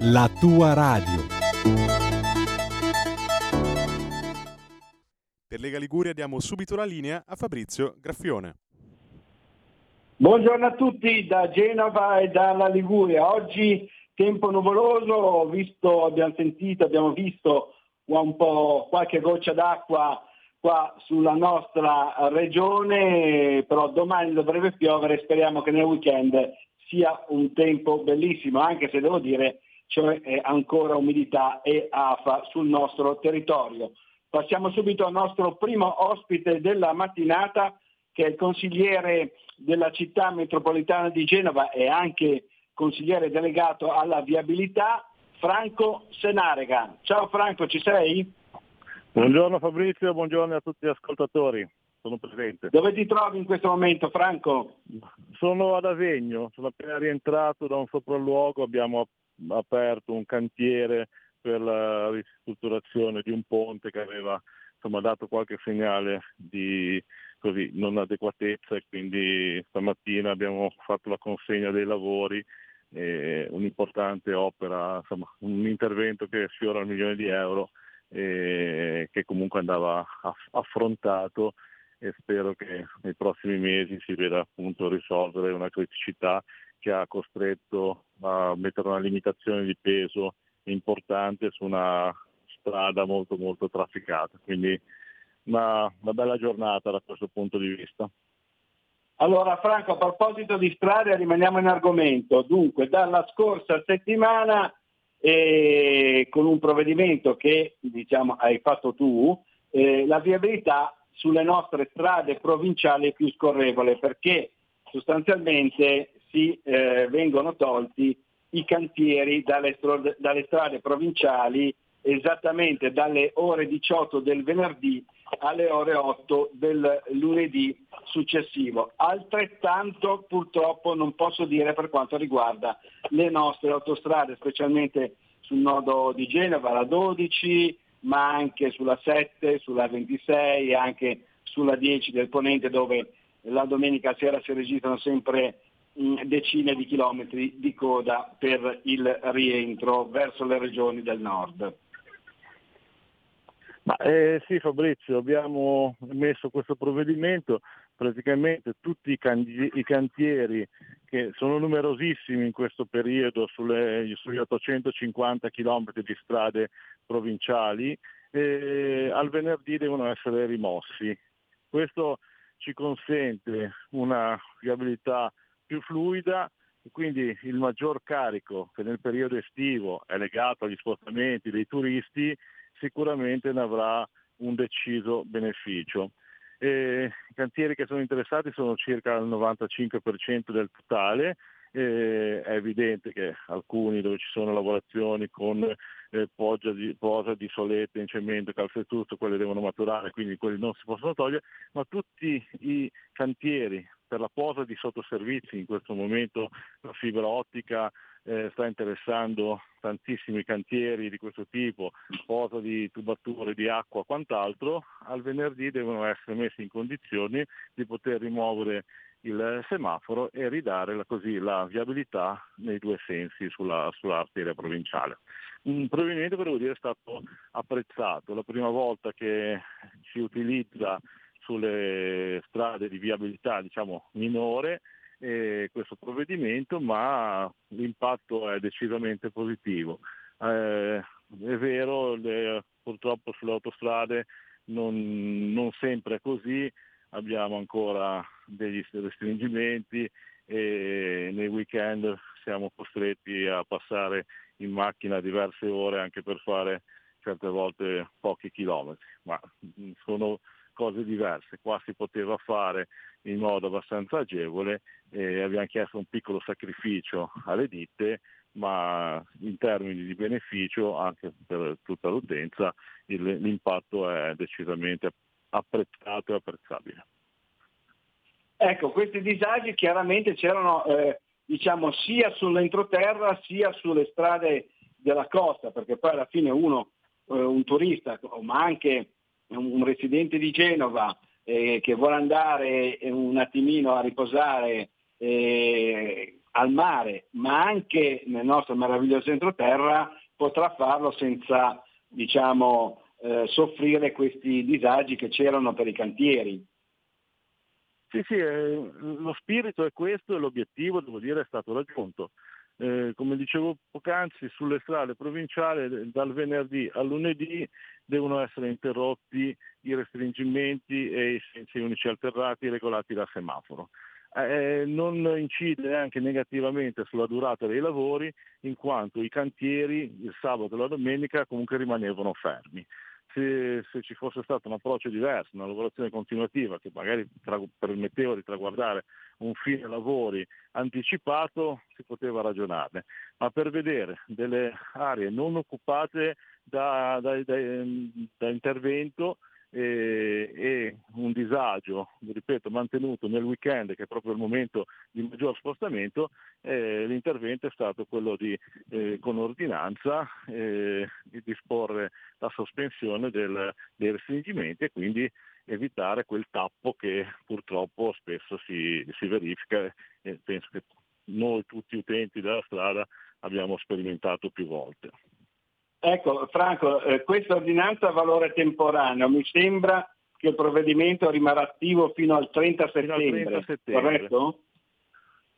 la tua radio. Per Lega Liguria diamo subito la linea a Fabrizio Graffione. Buongiorno a tutti da Genova e dalla Liguria. Oggi tempo nuvoloso, visto, abbiamo sentito, abbiamo visto un po' qualche goccia d'acqua qua sulla nostra regione, però domani dovrebbe piovere, speriamo che nel weekend sia un tempo bellissimo, anche se devo dire c'è ancora umidità e afa sul nostro territorio. Passiamo subito al nostro primo ospite della mattinata, che è il consigliere della città metropolitana di Genova e anche consigliere delegato alla viabilità, Franco Senarega. Ciao Franco, ci sei? Buongiorno Fabrizio, buongiorno a tutti gli ascoltatori. Sono presente. Dove ti trovi in questo momento, Franco? Sono ad Avegno, sono appena rientrato da un sopralluogo, abbiamo aperto un cantiere per la ristrutturazione di un ponte che aveva insomma, dato qualche segnale di così, non adeguatezza e quindi stamattina abbiamo fatto la consegna dei lavori eh, un'importante opera, insomma, un intervento che sfiora il milione di euro eh, che comunque andava aff- affrontato e spero che nei prossimi mesi si veda appunto risolvere una criticità che ha costretto a mettere una limitazione di peso importante su una strada molto molto trafficata. Quindi una, una bella giornata da questo punto di vista. Allora Franco, a proposito di strade rimaniamo in argomento. Dunque, dalla scorsa settimana eh, con un provvedimento che diciamo, hai fatto tu, eh, la viabilità sulle nostre strade provinciali è più scorrevole perché sostanzialmente si eh, vengono tolti i cantieri dalle, dalle strade provinciali esattamente dalle ore 18 del venerdì alle ore 8 del lunedì successivo. Altrettanto purtroppo non posso dire per quanto riguarda le nostre autostrade, specialmente sul nodo di Genova, la 12, ma anche sulla 7, sulla 26 e anche sulla 10 del Ponente dove la domenica sera si registrano sempre decine di chilometri di coda per il rientro verso le regioni del nord. Ma, eh, sì Fabrizio, abbiamo messo questo provvedimento, praticamente tutti i, canti- i cantieri che sono numerosissimi in questo periodo sulle, sugli 850 km di strade provinciali, eh, al venerdì devono essere rimossi. Questo ci consente una viabilità più fluida e quindi il maggior carico che nel periodo estivo è legato agli spostamenti dei turisti sicuramente ne avrà un deciso beneficio. E I cantieri che sono interessati sono circa il 95% del totale, eh, è evidente che alcuni dove ci sono lavorazioni con eh, di, posa di solette in cemento, calcestruzzo, quelle devono maturare, quindi quelli non si possono togliere, ma tutti i cantieri per la posa di sottoservizi, in questo momento la fibra ottica eh, sta interessando tantissimi cantieri di questo tipo, posa di tubature di acqua, quant'altro, al venerdì devono essere messi in condizioni di poter rimuovere il semaforo e ridare la, così la viabilità nei due sensi sulla, sull'arteria provinciale. Un provvedimento devo dire è stato apprezzato, la prima volta che si utilizza sulle strade di viabilità diciamo, minore eh, questo provvedimento, ma l'impatto è decisamente positivo. Eh, è vero, le, purtroppo sulle autostrade non, non sempre è così, abbiamo ancora degli restringimenti e nei weekend siamo costretti a passare in macchina diverse ore anche per fare certe volte pochi chilometri, ma sono cose diverse. Qua si poteva fare in modo abbastanza agevole e abbiamo chiesto un piccolo sacrificio alle ditte, ma in termini di beneficio anche per tutta l'utenza il, l'impatto è decisamente apprezzato e apprezzabile. Ecco, questi disagi chiaramente c'erano eh, diciamo, sia sull'entroterra sia sulle strade della costa, perché poi alla fine uno, eh, un turista, ma anche un residente di Genova, eh, che vuole andare un attimino a riposare eh, al mare, ma anche nel nostro meraviglioso entroterra, potrà farlo senza diciamo, eh, soffrire questi disagi che c'erano per i cantieri. Sì, sì, eh, lo spirito è questo e l'obiettivo, devo dire, è stato raggiunto. Eh, come dicevo poc'anzi, sulle strade provinciali dal venerdì al lunedì devono essere interrotti i restringimenti e i sensi unici alterati regolati da semaforo. Eh, non incide anche negativamente sulla durata dei lavori in quanto i cantieri il sabato e la domenica comunque rimanevano fermi se, se, ci fosse stato un approccio diverso, una lavorazione continuativa che magari tra, permetteva di traguardare un fine lavori anticipato, si poteva ragionarne, ma per vedere delle aree non occupate da, da, da, da intervento e, e, un disagio, ripeto, mantenuto nel weekend, che è proprio il momento di maggior spostamento, eh, l'intervento è stato quello di, eh, con ordinanza, eh, di disporre la sospensione del, dei restringimenti e quindi evitare quel tappo che purtroppo spesso si, si verifica e penso che noi tutti utenti della strada abbiamo sperimentato più volte. Ecco, Franco, eh, questa ordinanza ha valore temporaneo. Mi sembra che il provvedimento rimarrà attivo fino al 30 settembre, fino al 30 settembre. corretto?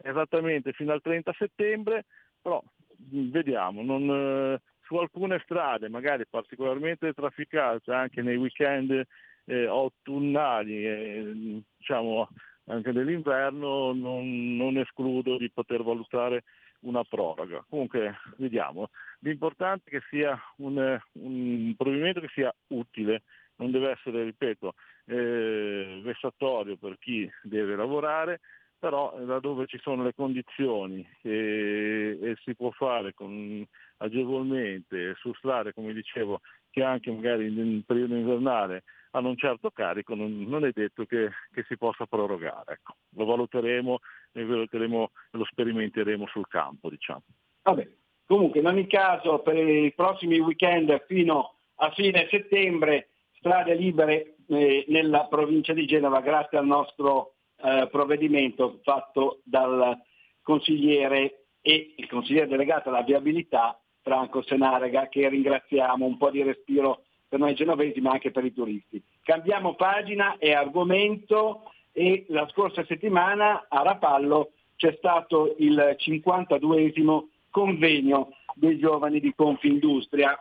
Esattamente, fino al 30 settembre, però vediamo, non, eh, su alcune strade, magari particolarmente trafficate anche nei weekend eh, autunnali, eh, diciamo anche nell'inverno, non, non escludo di poter valutare una proroga. Comunque vediamo, l'importante è che sia un, un provvedimento che sia utile, non deve essere, ripeto, eh, vessatorio per chi deve lavorare, però laddove ci sono le condizioni e, e si può fare con, agevolmente su strade, come dicevo, che anche magari nel periodo invernale hanno un certo carico, non, non è detto che, che, si possa prorogare. Ecco. Lo valuteremo e lo sperimenteremo sul campo. Diciamo. Vabbè. Comunque in ogni caso per i prossimi weekend fino a fine settembre strade libere eh, nella provincia di Genova grazie al nostro eh, provvedimento fatto dal consigliere e il consigliere delegato alla viabilità Franco Senarega che ringraziamo, un po' di respiro per noi genovesi ma anche per i turisti. Cambiamo pagina e argomento e la scorsa settimana a Rapallo c'è stato il 52esimo convegno dei giovani di Confindustria.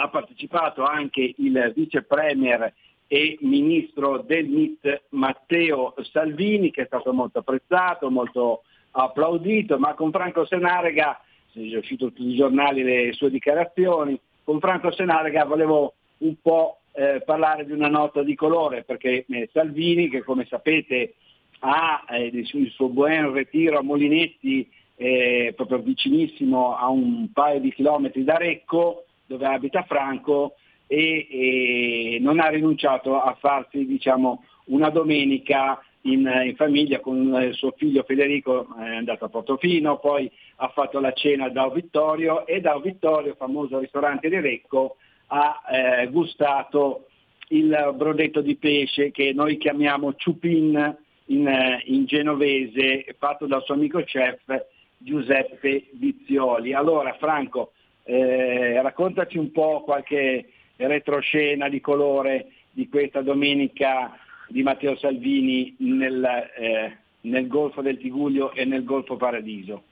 Ha partecipato anche il vice premier e ministro del MIT Matteo Salvini che è stato molto apprezzato, molto applaudito, ma con Franco Senarega, sono uscito tutti i giornali le sue dichiarazioni, con Franco Senarega volevo un po' eh, parlare di una nota di colore perché eh, Salvini che come sapete ha eh, il suo buon ritiro a Molinetti eh, proprio vicinissimo a un paio di chilometri da Recco dove abita Franco e, e non ha rinunciato a farsi diciamo, una domenica in, in, famiglia con il suo figlio Federico, è andato a Portofino, poi ha fatto la cena da Vittorio e da Vittorio, famoso ristorante di Recco, ha eh, gustato il brodetto di pesce che noi chiamiamo ciupin in, eh, in genovese, fatto dal suo amico chef Giuseppe Vizioli. Allora Franco, eh, raccontaci un po' qualche retroscena di colore di questa domenica di Matteo Salvini nel, eh, nel Golfo del Tiguglio e nel Golfo Paradiso.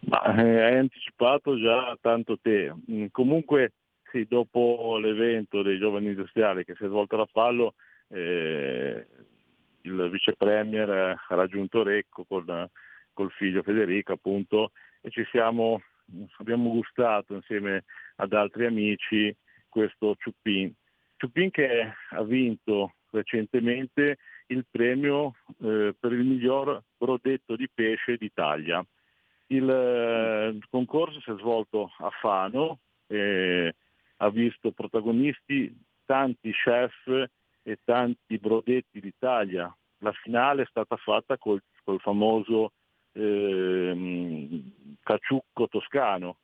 Ma, eh, hai anticipato già tanto te. Mm, comunque sì, dopo l'evento dei giovani industriali che si è svolto a Rapallo, eh, il vice premier ha raggiunto Recco con, col figlio Federico appunto e ci siamo, abbiamo gustato insieme ad altri amici questo Ciuppin. Ciuppin che ha vinto recentemente il premio eh, per il miglior brodetto di pesce d'Italia. Il, eh, concorso si è svolto a Fano, eh, ha visto protagonisti tanti chef e tanti brodetti d'Italia. La finale è stata fatta col, col famoso eh, caciucco toscano,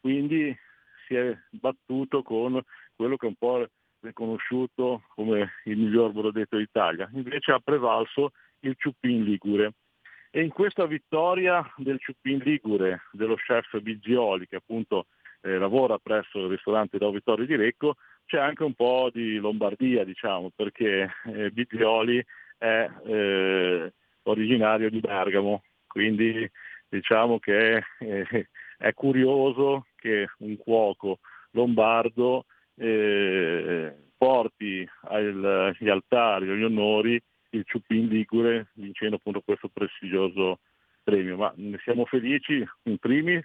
quindi si è battuto con quello che è un po' riconosciuto come il miglior brodetto d'Italia, invece ha prevalso il Ciuppin Ligure. E in questa vittoria del Ciuppin Ligure, dello chef Bigioli, che appunto eh, lavora presso il ristorante da Vittorio di Recco, c'è anche un po' di Lombardia, diciamo, perché eh, Bigioli è eh, originario di Bergamo, quindi diciamo che eh, è curioso che un cuoco lombardo eh, porti agli altari, agli onori il Ciuppin Ligure vincendo appunto questo prestigioso premio. Ma ne siamo felici in primis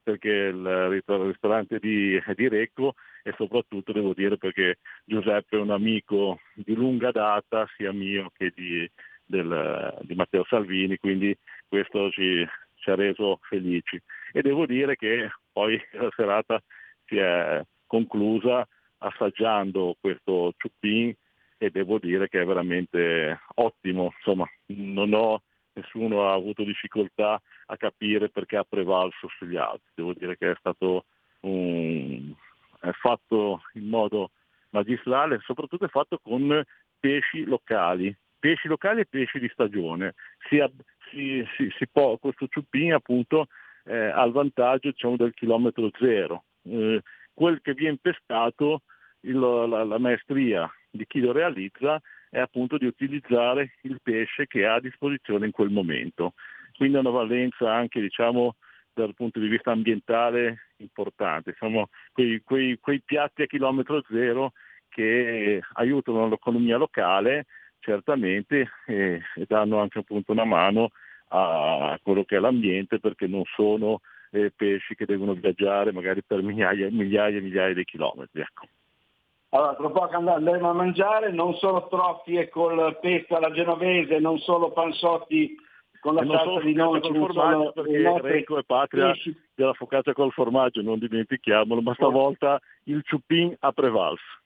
perché il ristorante di, di Recco e soprattutto devo dire perché Giuseppe è un amico di lunga data sia mio che di, del, di Matteo Salvini, quindi questo ci, ci ha reso felici. E devo dire che poi la serata si è conclusa assaggiando questo ciuppin e devo dire che è veramente ottimo, insomma non ho, nessuno ha avuto difficoltà a capire perché ha prevalso sugli altri, devo dire che è stato un, è fatto in modo magistrale, soprattutto è fatto con pesci locali, pesci locali e pesci di stagione. Si, si, si, si può, questo ciuppin appunto eh, ha il vantaggio diciamo, del chilometro zero. Eh, quel che viene pescato, il, la, la maestria di chi lo realizza è appunto di utilizzare il pesce che ha a disposizione in quel momento. Quindi ha una valenza anche diciamo, dal punto di vista ambientale importante. Insomma, quei, quei, quei piatti a chilometro zero che aiutano l'economia locale certamente e, e danno anche appunto una mano a quello che è l'ambiente perché non sono eh, pesci che devono viaggiare magari per migliaia, migliaia e migliaia di chilometri. Ecco. Allora, tra poco andremo a mangiare non solo troffie col pesto alla genovese, non solo panzotti con la salsa di noce, col formaggio perché Greco è patria pesci. della focaccia col formaggio, non dimentichiamolo, ma stavolta il ciuppin ha prevalso.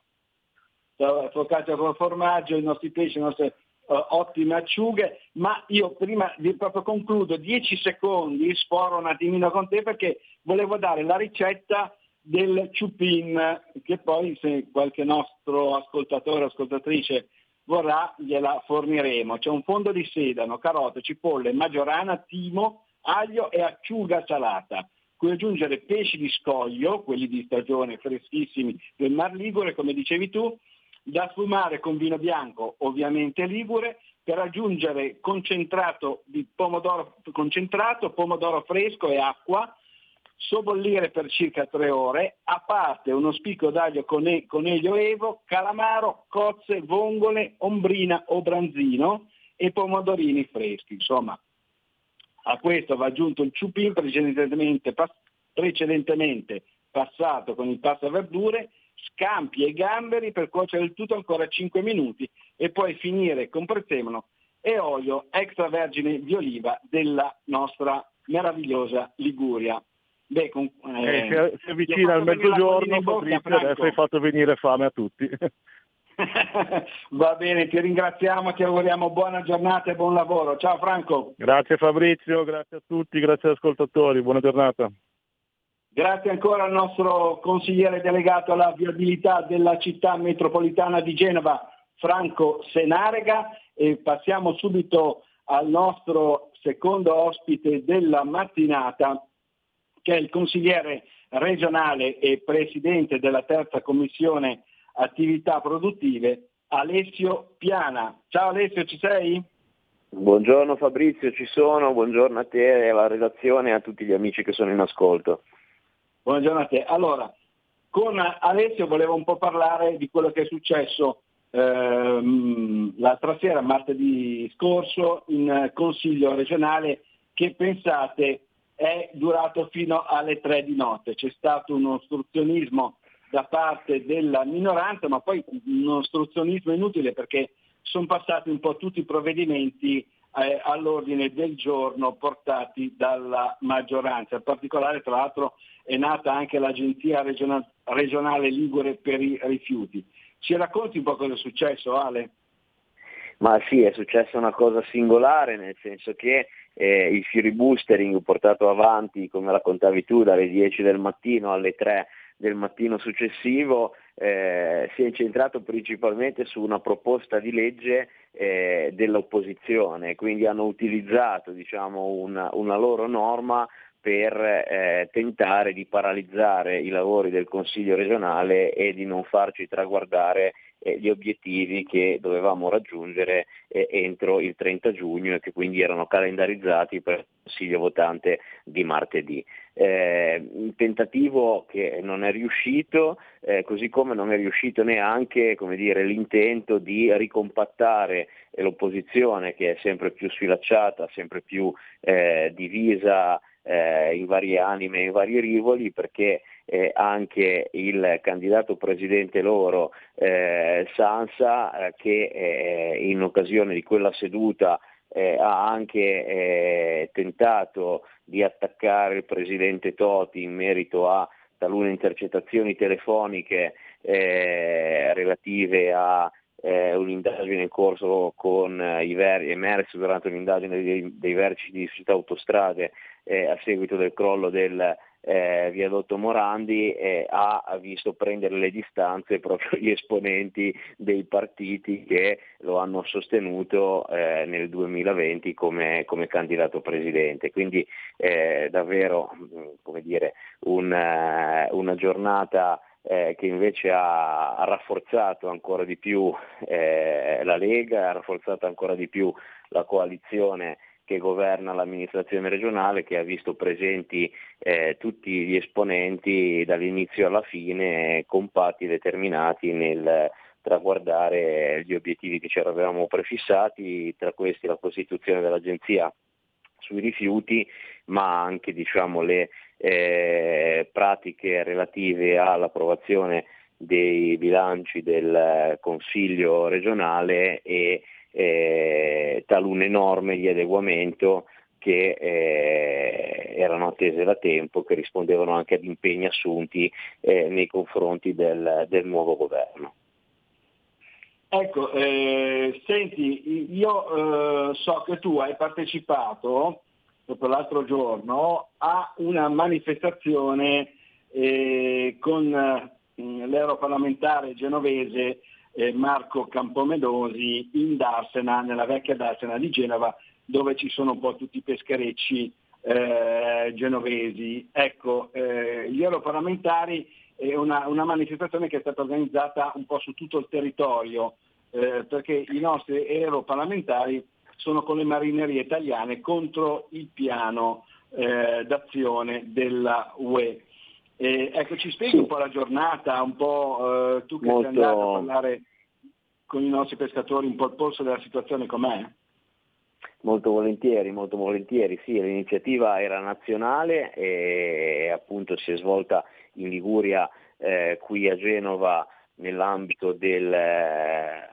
Focaccia col formaggio, i nostri pesci, le nostre uh, ottime acciughe, ma io prima di proprio concludo 10 secondi, sporo un attimino con te perché volevo dare la ricetta del ciupin che poi se qualche nostro ascoltatore o ascoltatrice vorrà gliela forniremo. C'è un fondo di sedano, carote, cipolle, maggiorana, timo, aglio e acciuga salata cui aggiungere pesci di scoglio, quelli di stagione freschissimi del Mar Ligure, come dicevi tu, da sfumare con vino bianco, ovviamente ligure, per aggiungere concentrato di pomodoro, concentrato, pomodoro fresco e acqua, sobbollire per circa tre ore, a parte uno spicco d'aglio cone- coniglio evo, calamaro, cozze, vongole, ombrina o branzino e pomodorini freschi. Insomma, a questo va aggiunto il ciupin precedentemente, precedentemente passato con il pasta verdure scampi e gamberi per cuocere il tutto ancora 5 minuti e poi finire con prezzemolo e olio extravergine di oliva della nostra meravigliosa Liguria. Beh, con, eh, eh, si, avvicina al mezzogiorno, Fabrizio, adesso hai fatto venire fame a tutti. Va bene, ti ringraziamo, ti auguriamo buona giornata e buon lavoro. Ciao Franco. Grazie Fabrizio, grazie a tutti, grazie agli ascoltatori, buona giornata. Grazie ancora al nostro consigliere delegato alla viabilità della città metropolitana di Genova, Franco Senarega, e passiamo subito al nostro secondo ospite della mattinata, che è il consigliere regionale e presidente della terza commissione attività produttive, Alessio Piana. Ciao Alessio, ci sei? Buongiorno Fabrizio, ci sono, buongiorno a te e alla redazione e a tutti gli amici che sono in ascolto. Buongiorno a te. Allora, con Alessio volevo un po' parlare di quello che è successo ehm, l'altra sera, martedì scorso, in Consiglio regionale, che pensate è durato fino alle tre di notte. C'è stato un ostruzionismo da parte della minoranza, ma poi un ostruzionismo inutile perché sono passati un po' tutti i provvedimenti eh, all'ordine del giorno portati dalla maggioranza. In particolare, tra l'altro, è nata anche l'Agenzia regional- regionale Ligure per i rifiuti. Ci racconti un po' cosa è successo, Ale? Ma sì, è successa una cosa singolare, nel senso che eh, il filibustering portato avanti, come raccontavi tu, dalle 10 del mattino alle 3 del mattino successivo eh, si è incentrato principalmente su una proposta di legge eh, dell'opposizione, quindi hanno utilizzato diciamo, una, una loro norma per eh, tentare di paralizzare i lavori del Consiglio regionale e di non farci traguardare eh, gli obiettivi che dovevamo raggiungere eh, entro il 30 giugno e che quindi erano calendarizzati per il Consiglio votante di martedì. Eh, un tentativo che non è riuscito, eh, così come non è riuscito neanche dire, l'intento di ricompattare l'opposizione che è sempre più sfilacciata, sempre più eh, divisa eh, in varie anime, in vari rivoli, perché eh, anche il candidato presidente loro, eh, Sansa, eh, che eh, in occasione di quella seduta eh, ha anche tentato di attaccare il presidente Toti in merito a talune intercettazioni telefoniche relative a eh, un'indagine in corso con eh, i ver- emersi durante un'indagine dei, dei vertici di società autostrade eh, a seguito del crollo del eh, viadotto Morandi eh, ha visto prendere le distanze proprio gli esponenti dei partiti che lo hanno sostenuto eh, nel 2020 come, come, candidato presidente. Quindi eh, davvero dire, un, eh, una giornata eh, che invece ha, ha, rafforzato ancora di più eh, la Lega, ha rafforzato ancora di più la coalizione che governa l'amministrazione regionale, che ha visto presenti eh, tutti gli esponenti dall'inizio alla fine, compatti, determinati nel traguardare gli obiettivi che ci eravamo prefissati, tra questi la costituzione dell'agenzia sui rifiuti, ma anche diciamo, le eh, pratiche relative all'approvazione dei bilanci del Consiglio regionale e eh, talune norme di adeguamento che eh, erano attese da tempo, che rispondevano anche ad impegni assunti eh, nei confronti del, del, nuovo governo. Ecco, eh, senti, io eh, so che tu hai partecipato proprio l'altro giorno a una manifestazione eh, con l'europarlamentare genovese eh, Marco Campomedosi in Darsena, nella vecchia Darsena di Genova, dove ci sono un po' tutti i pescherecci eh, genovesi. Ecco, eh, gli europarlamentari è una, una, manifestazione che è stata organizzata un po' su tutto il territorio, eh, perché i nostri europarlamentari sono con le marinerie italiane contro il piano eh, d'azione della UE. Eh, ecco, ci spieghi sì. un po' la giornata, un po' eh, tu che Molto... sei andato a parlare con i nostri pescatori, un po' il polso della situazione com'è? Molto volentieri, molto volentieri, sì, l'iniziativa era nazionale e appunto si è svolta in Liguria, eh, qui a Genova nell'ambito del,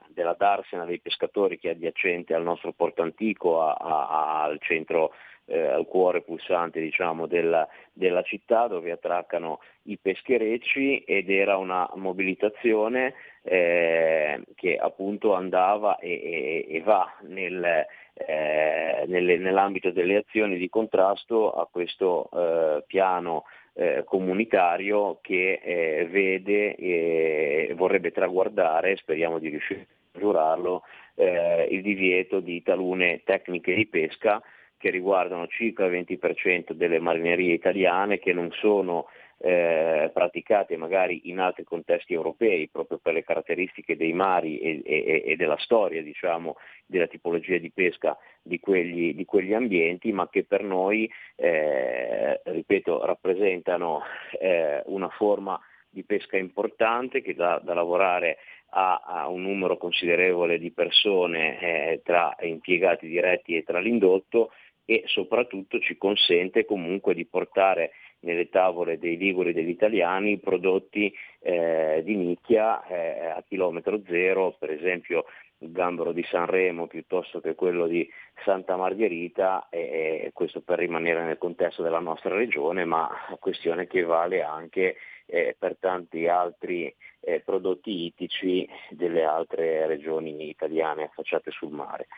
della Darsena dei pescatori che è adiacente al nostro porto antico, a, a, al centro eh, al cuore pulsante diciamo, della, della, città dove attraccano i pescherecci ed era una mobilitazione eh, che appunto andava e, e, e va nel, eh, nelle, nell'ambito delle azioni di contrasto a questo eh, piano eh, comunitario che eh, vede e vorrebbe traguardare, speriamo di riuscire a giurarlo, il divieto di talune tecniche di pesca che riguardano circa il 20% delle marinerie italiane che non sono eh, praticate magari in altri contesti europei proprio per le caratteristiche dei mari e, e, e della storia diciamo, della tipologia di pesca di quegli, di quegli ambienti ma che per noi eh, ripeto rappresentano eh, una forma di pesca importante che dà da lavorare a, a, un numero considerevole di persone eh, tra impiegati diretti e tra l'indotto e soprattutto ci consente comunque di portare nelle tavole dei liguri degli italiani prodotti eh, di nicchia eh, a chilometro zero, per esempio il gambero di Sanremo piuttosto che quello di Santa Margherita, e questo per rimanere nel contesto della nostra regione, ma questione che vale anche eh, per tanti altri eh, prodotti ittici delle altre regioni italiane affacciate sul mare.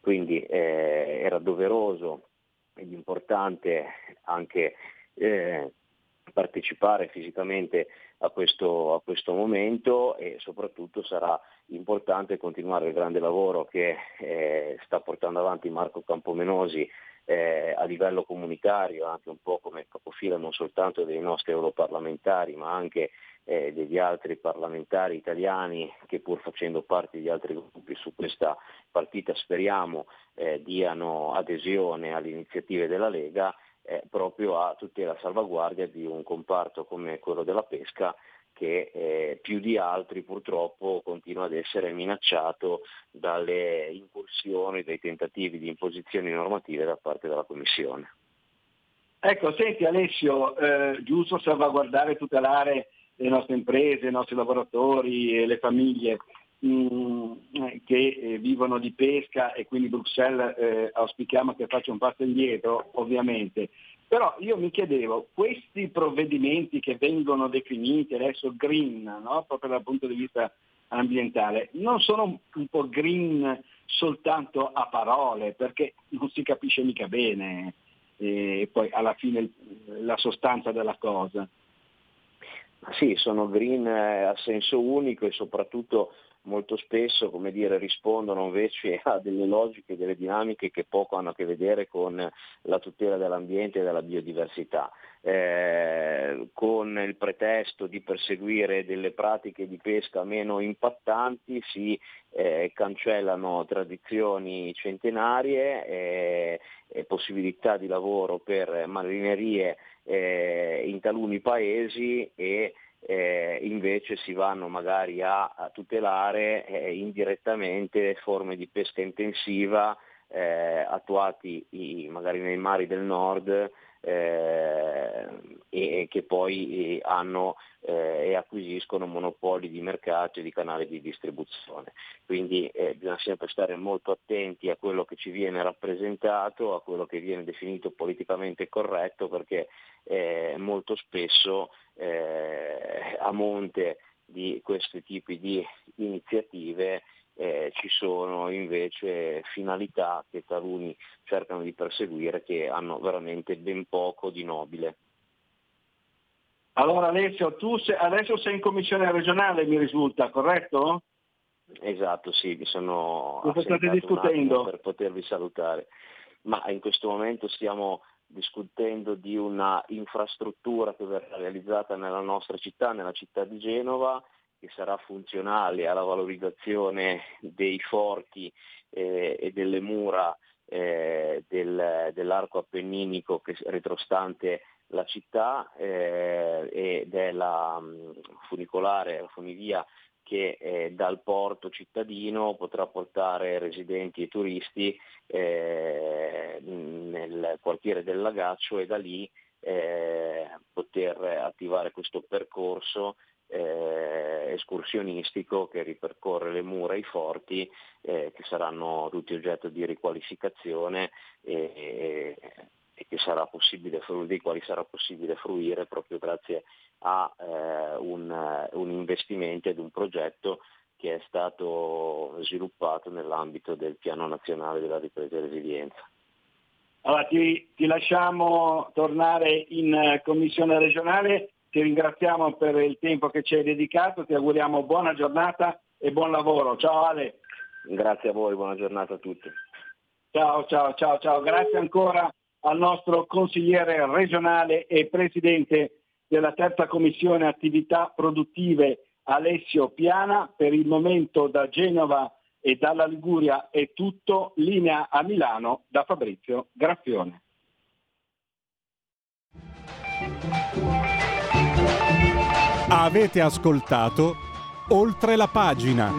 Quindi eh, era doveroso ed importante anche eh, partecipare fisicamente a questo, a questo, momento e soprattutto sarà importante continuare il grande lavoro che eh, sta portando avanti Marco Campomenosi eh, a livello comunitario, anche un po' come capofila non soltanto dei nostri europarlamentari ma anche eh, degli altri parlamentari italiani che pur facendo parte di altri gruppi su questa partita speriamo eh, diano adesione alle iniziative della Lega eh, proprio a tutela e salvaguardia di un comparto come quello della pesca che eh, più di altri purtroppo continua ad essere minacciato dalle incursioni, dai tentativi di imposizioni normative da parte della Commissione. Ecco, senti Alessio, eh, giusto salvaguardare e tutelare le nostre imprese, i nostri lavoratori e le famiglie mh, mm, che eh, vivono di pesca e quindi Bruxelles eh, auspichiamo che faccia un passo indietro, ovviamente. Però io mi chiedevo, questi provvedimenti che vengono definiti adesso green, no? proprio dal punto di vista ambientale, non sono un po' green soltanto a parole, perché non si capisce mica bene eh, poi alla fine la sostanza della cosa. Sì, sono green eh, a senso unico e soprattutto molto spesso come dire, rispondono invece a delle logiche, delle dinamiche che poco hanno a che vedere con la tutela dell'ambiente e della biodiversità. Eh, con il pretesto di perseguire delle pratiche di pesca meno impattanti si eh, cancellano tradizioni centenarie eh, e possibilità di lavoro per marinerie eh, in taluni paesi e eh, invece si vanno magari a, a tutelare eh, indirettamente forme di pesca intensiva eh, attuati i, magari nei mari del nord eh, e, che poi eh, hanno eh, e acquisiscono monopoli di mercato e di canali di distribuzione. Quindi bisogna sempre stare molto attenti a quello che ci viene rappresentato, a quello che viene definito politicamente corretto, perché molto spesso eh, a monte di questi tipi di iniziative eh, ci sono invece finalità che taluni cercano di perseguire che hanno veramente ben poco di nobile. Allora Alessio, tu sei, adesso sei in commissione regionale, mi risulta, corretto? Esatto, sì, mi sono Cosa state discutendo? per potervi salutare. Ma in questo momento stiamo discutendo di una infrastruttura che verrà realizzata nella nostra città, nella città di Genova, che sarà funzionale alla valorizzazione dei forti eh, e delle mura eh, del, dell'arco appenninico che, retrostante la città eh, e della um, funicolare, la funivia che eh, dal porto cittadino potrà portare residenti e turisti eh, nel quartiere del Lagaccio e da lì eh, poter attivare questo percorso eh, escursionistico che ripercorre le mura e i forti eh, che saranno tutti oggetto di riqualificazione e, e, e che sarà possibile, dei quali sarà possibile fruire proprio grazie a eh, un, un investimento ed un progetto che è stato sviluppato nell'ambito del Piano Nazionale della Ripresa e Resilienza. Allora, ti, ti lasciamo tornare in Commissione regionale ti ringraziamo per il tempo che ci hai dedicato, ti auguriamo buona giornata e buon lavoro. Ciao Ale. Grazie a voi, buona giornata a tutti. Ciao, ciao, ciao, ciao. Grazie ancora al nostro consigliere regionale e presidente della terza commissione attività produttive Alessio Piana. Per il momento da Genova e dalla Liguria è tutto. Linea a Milano da Fabrizio Graffione. Avete ascoltato oltre la pagina.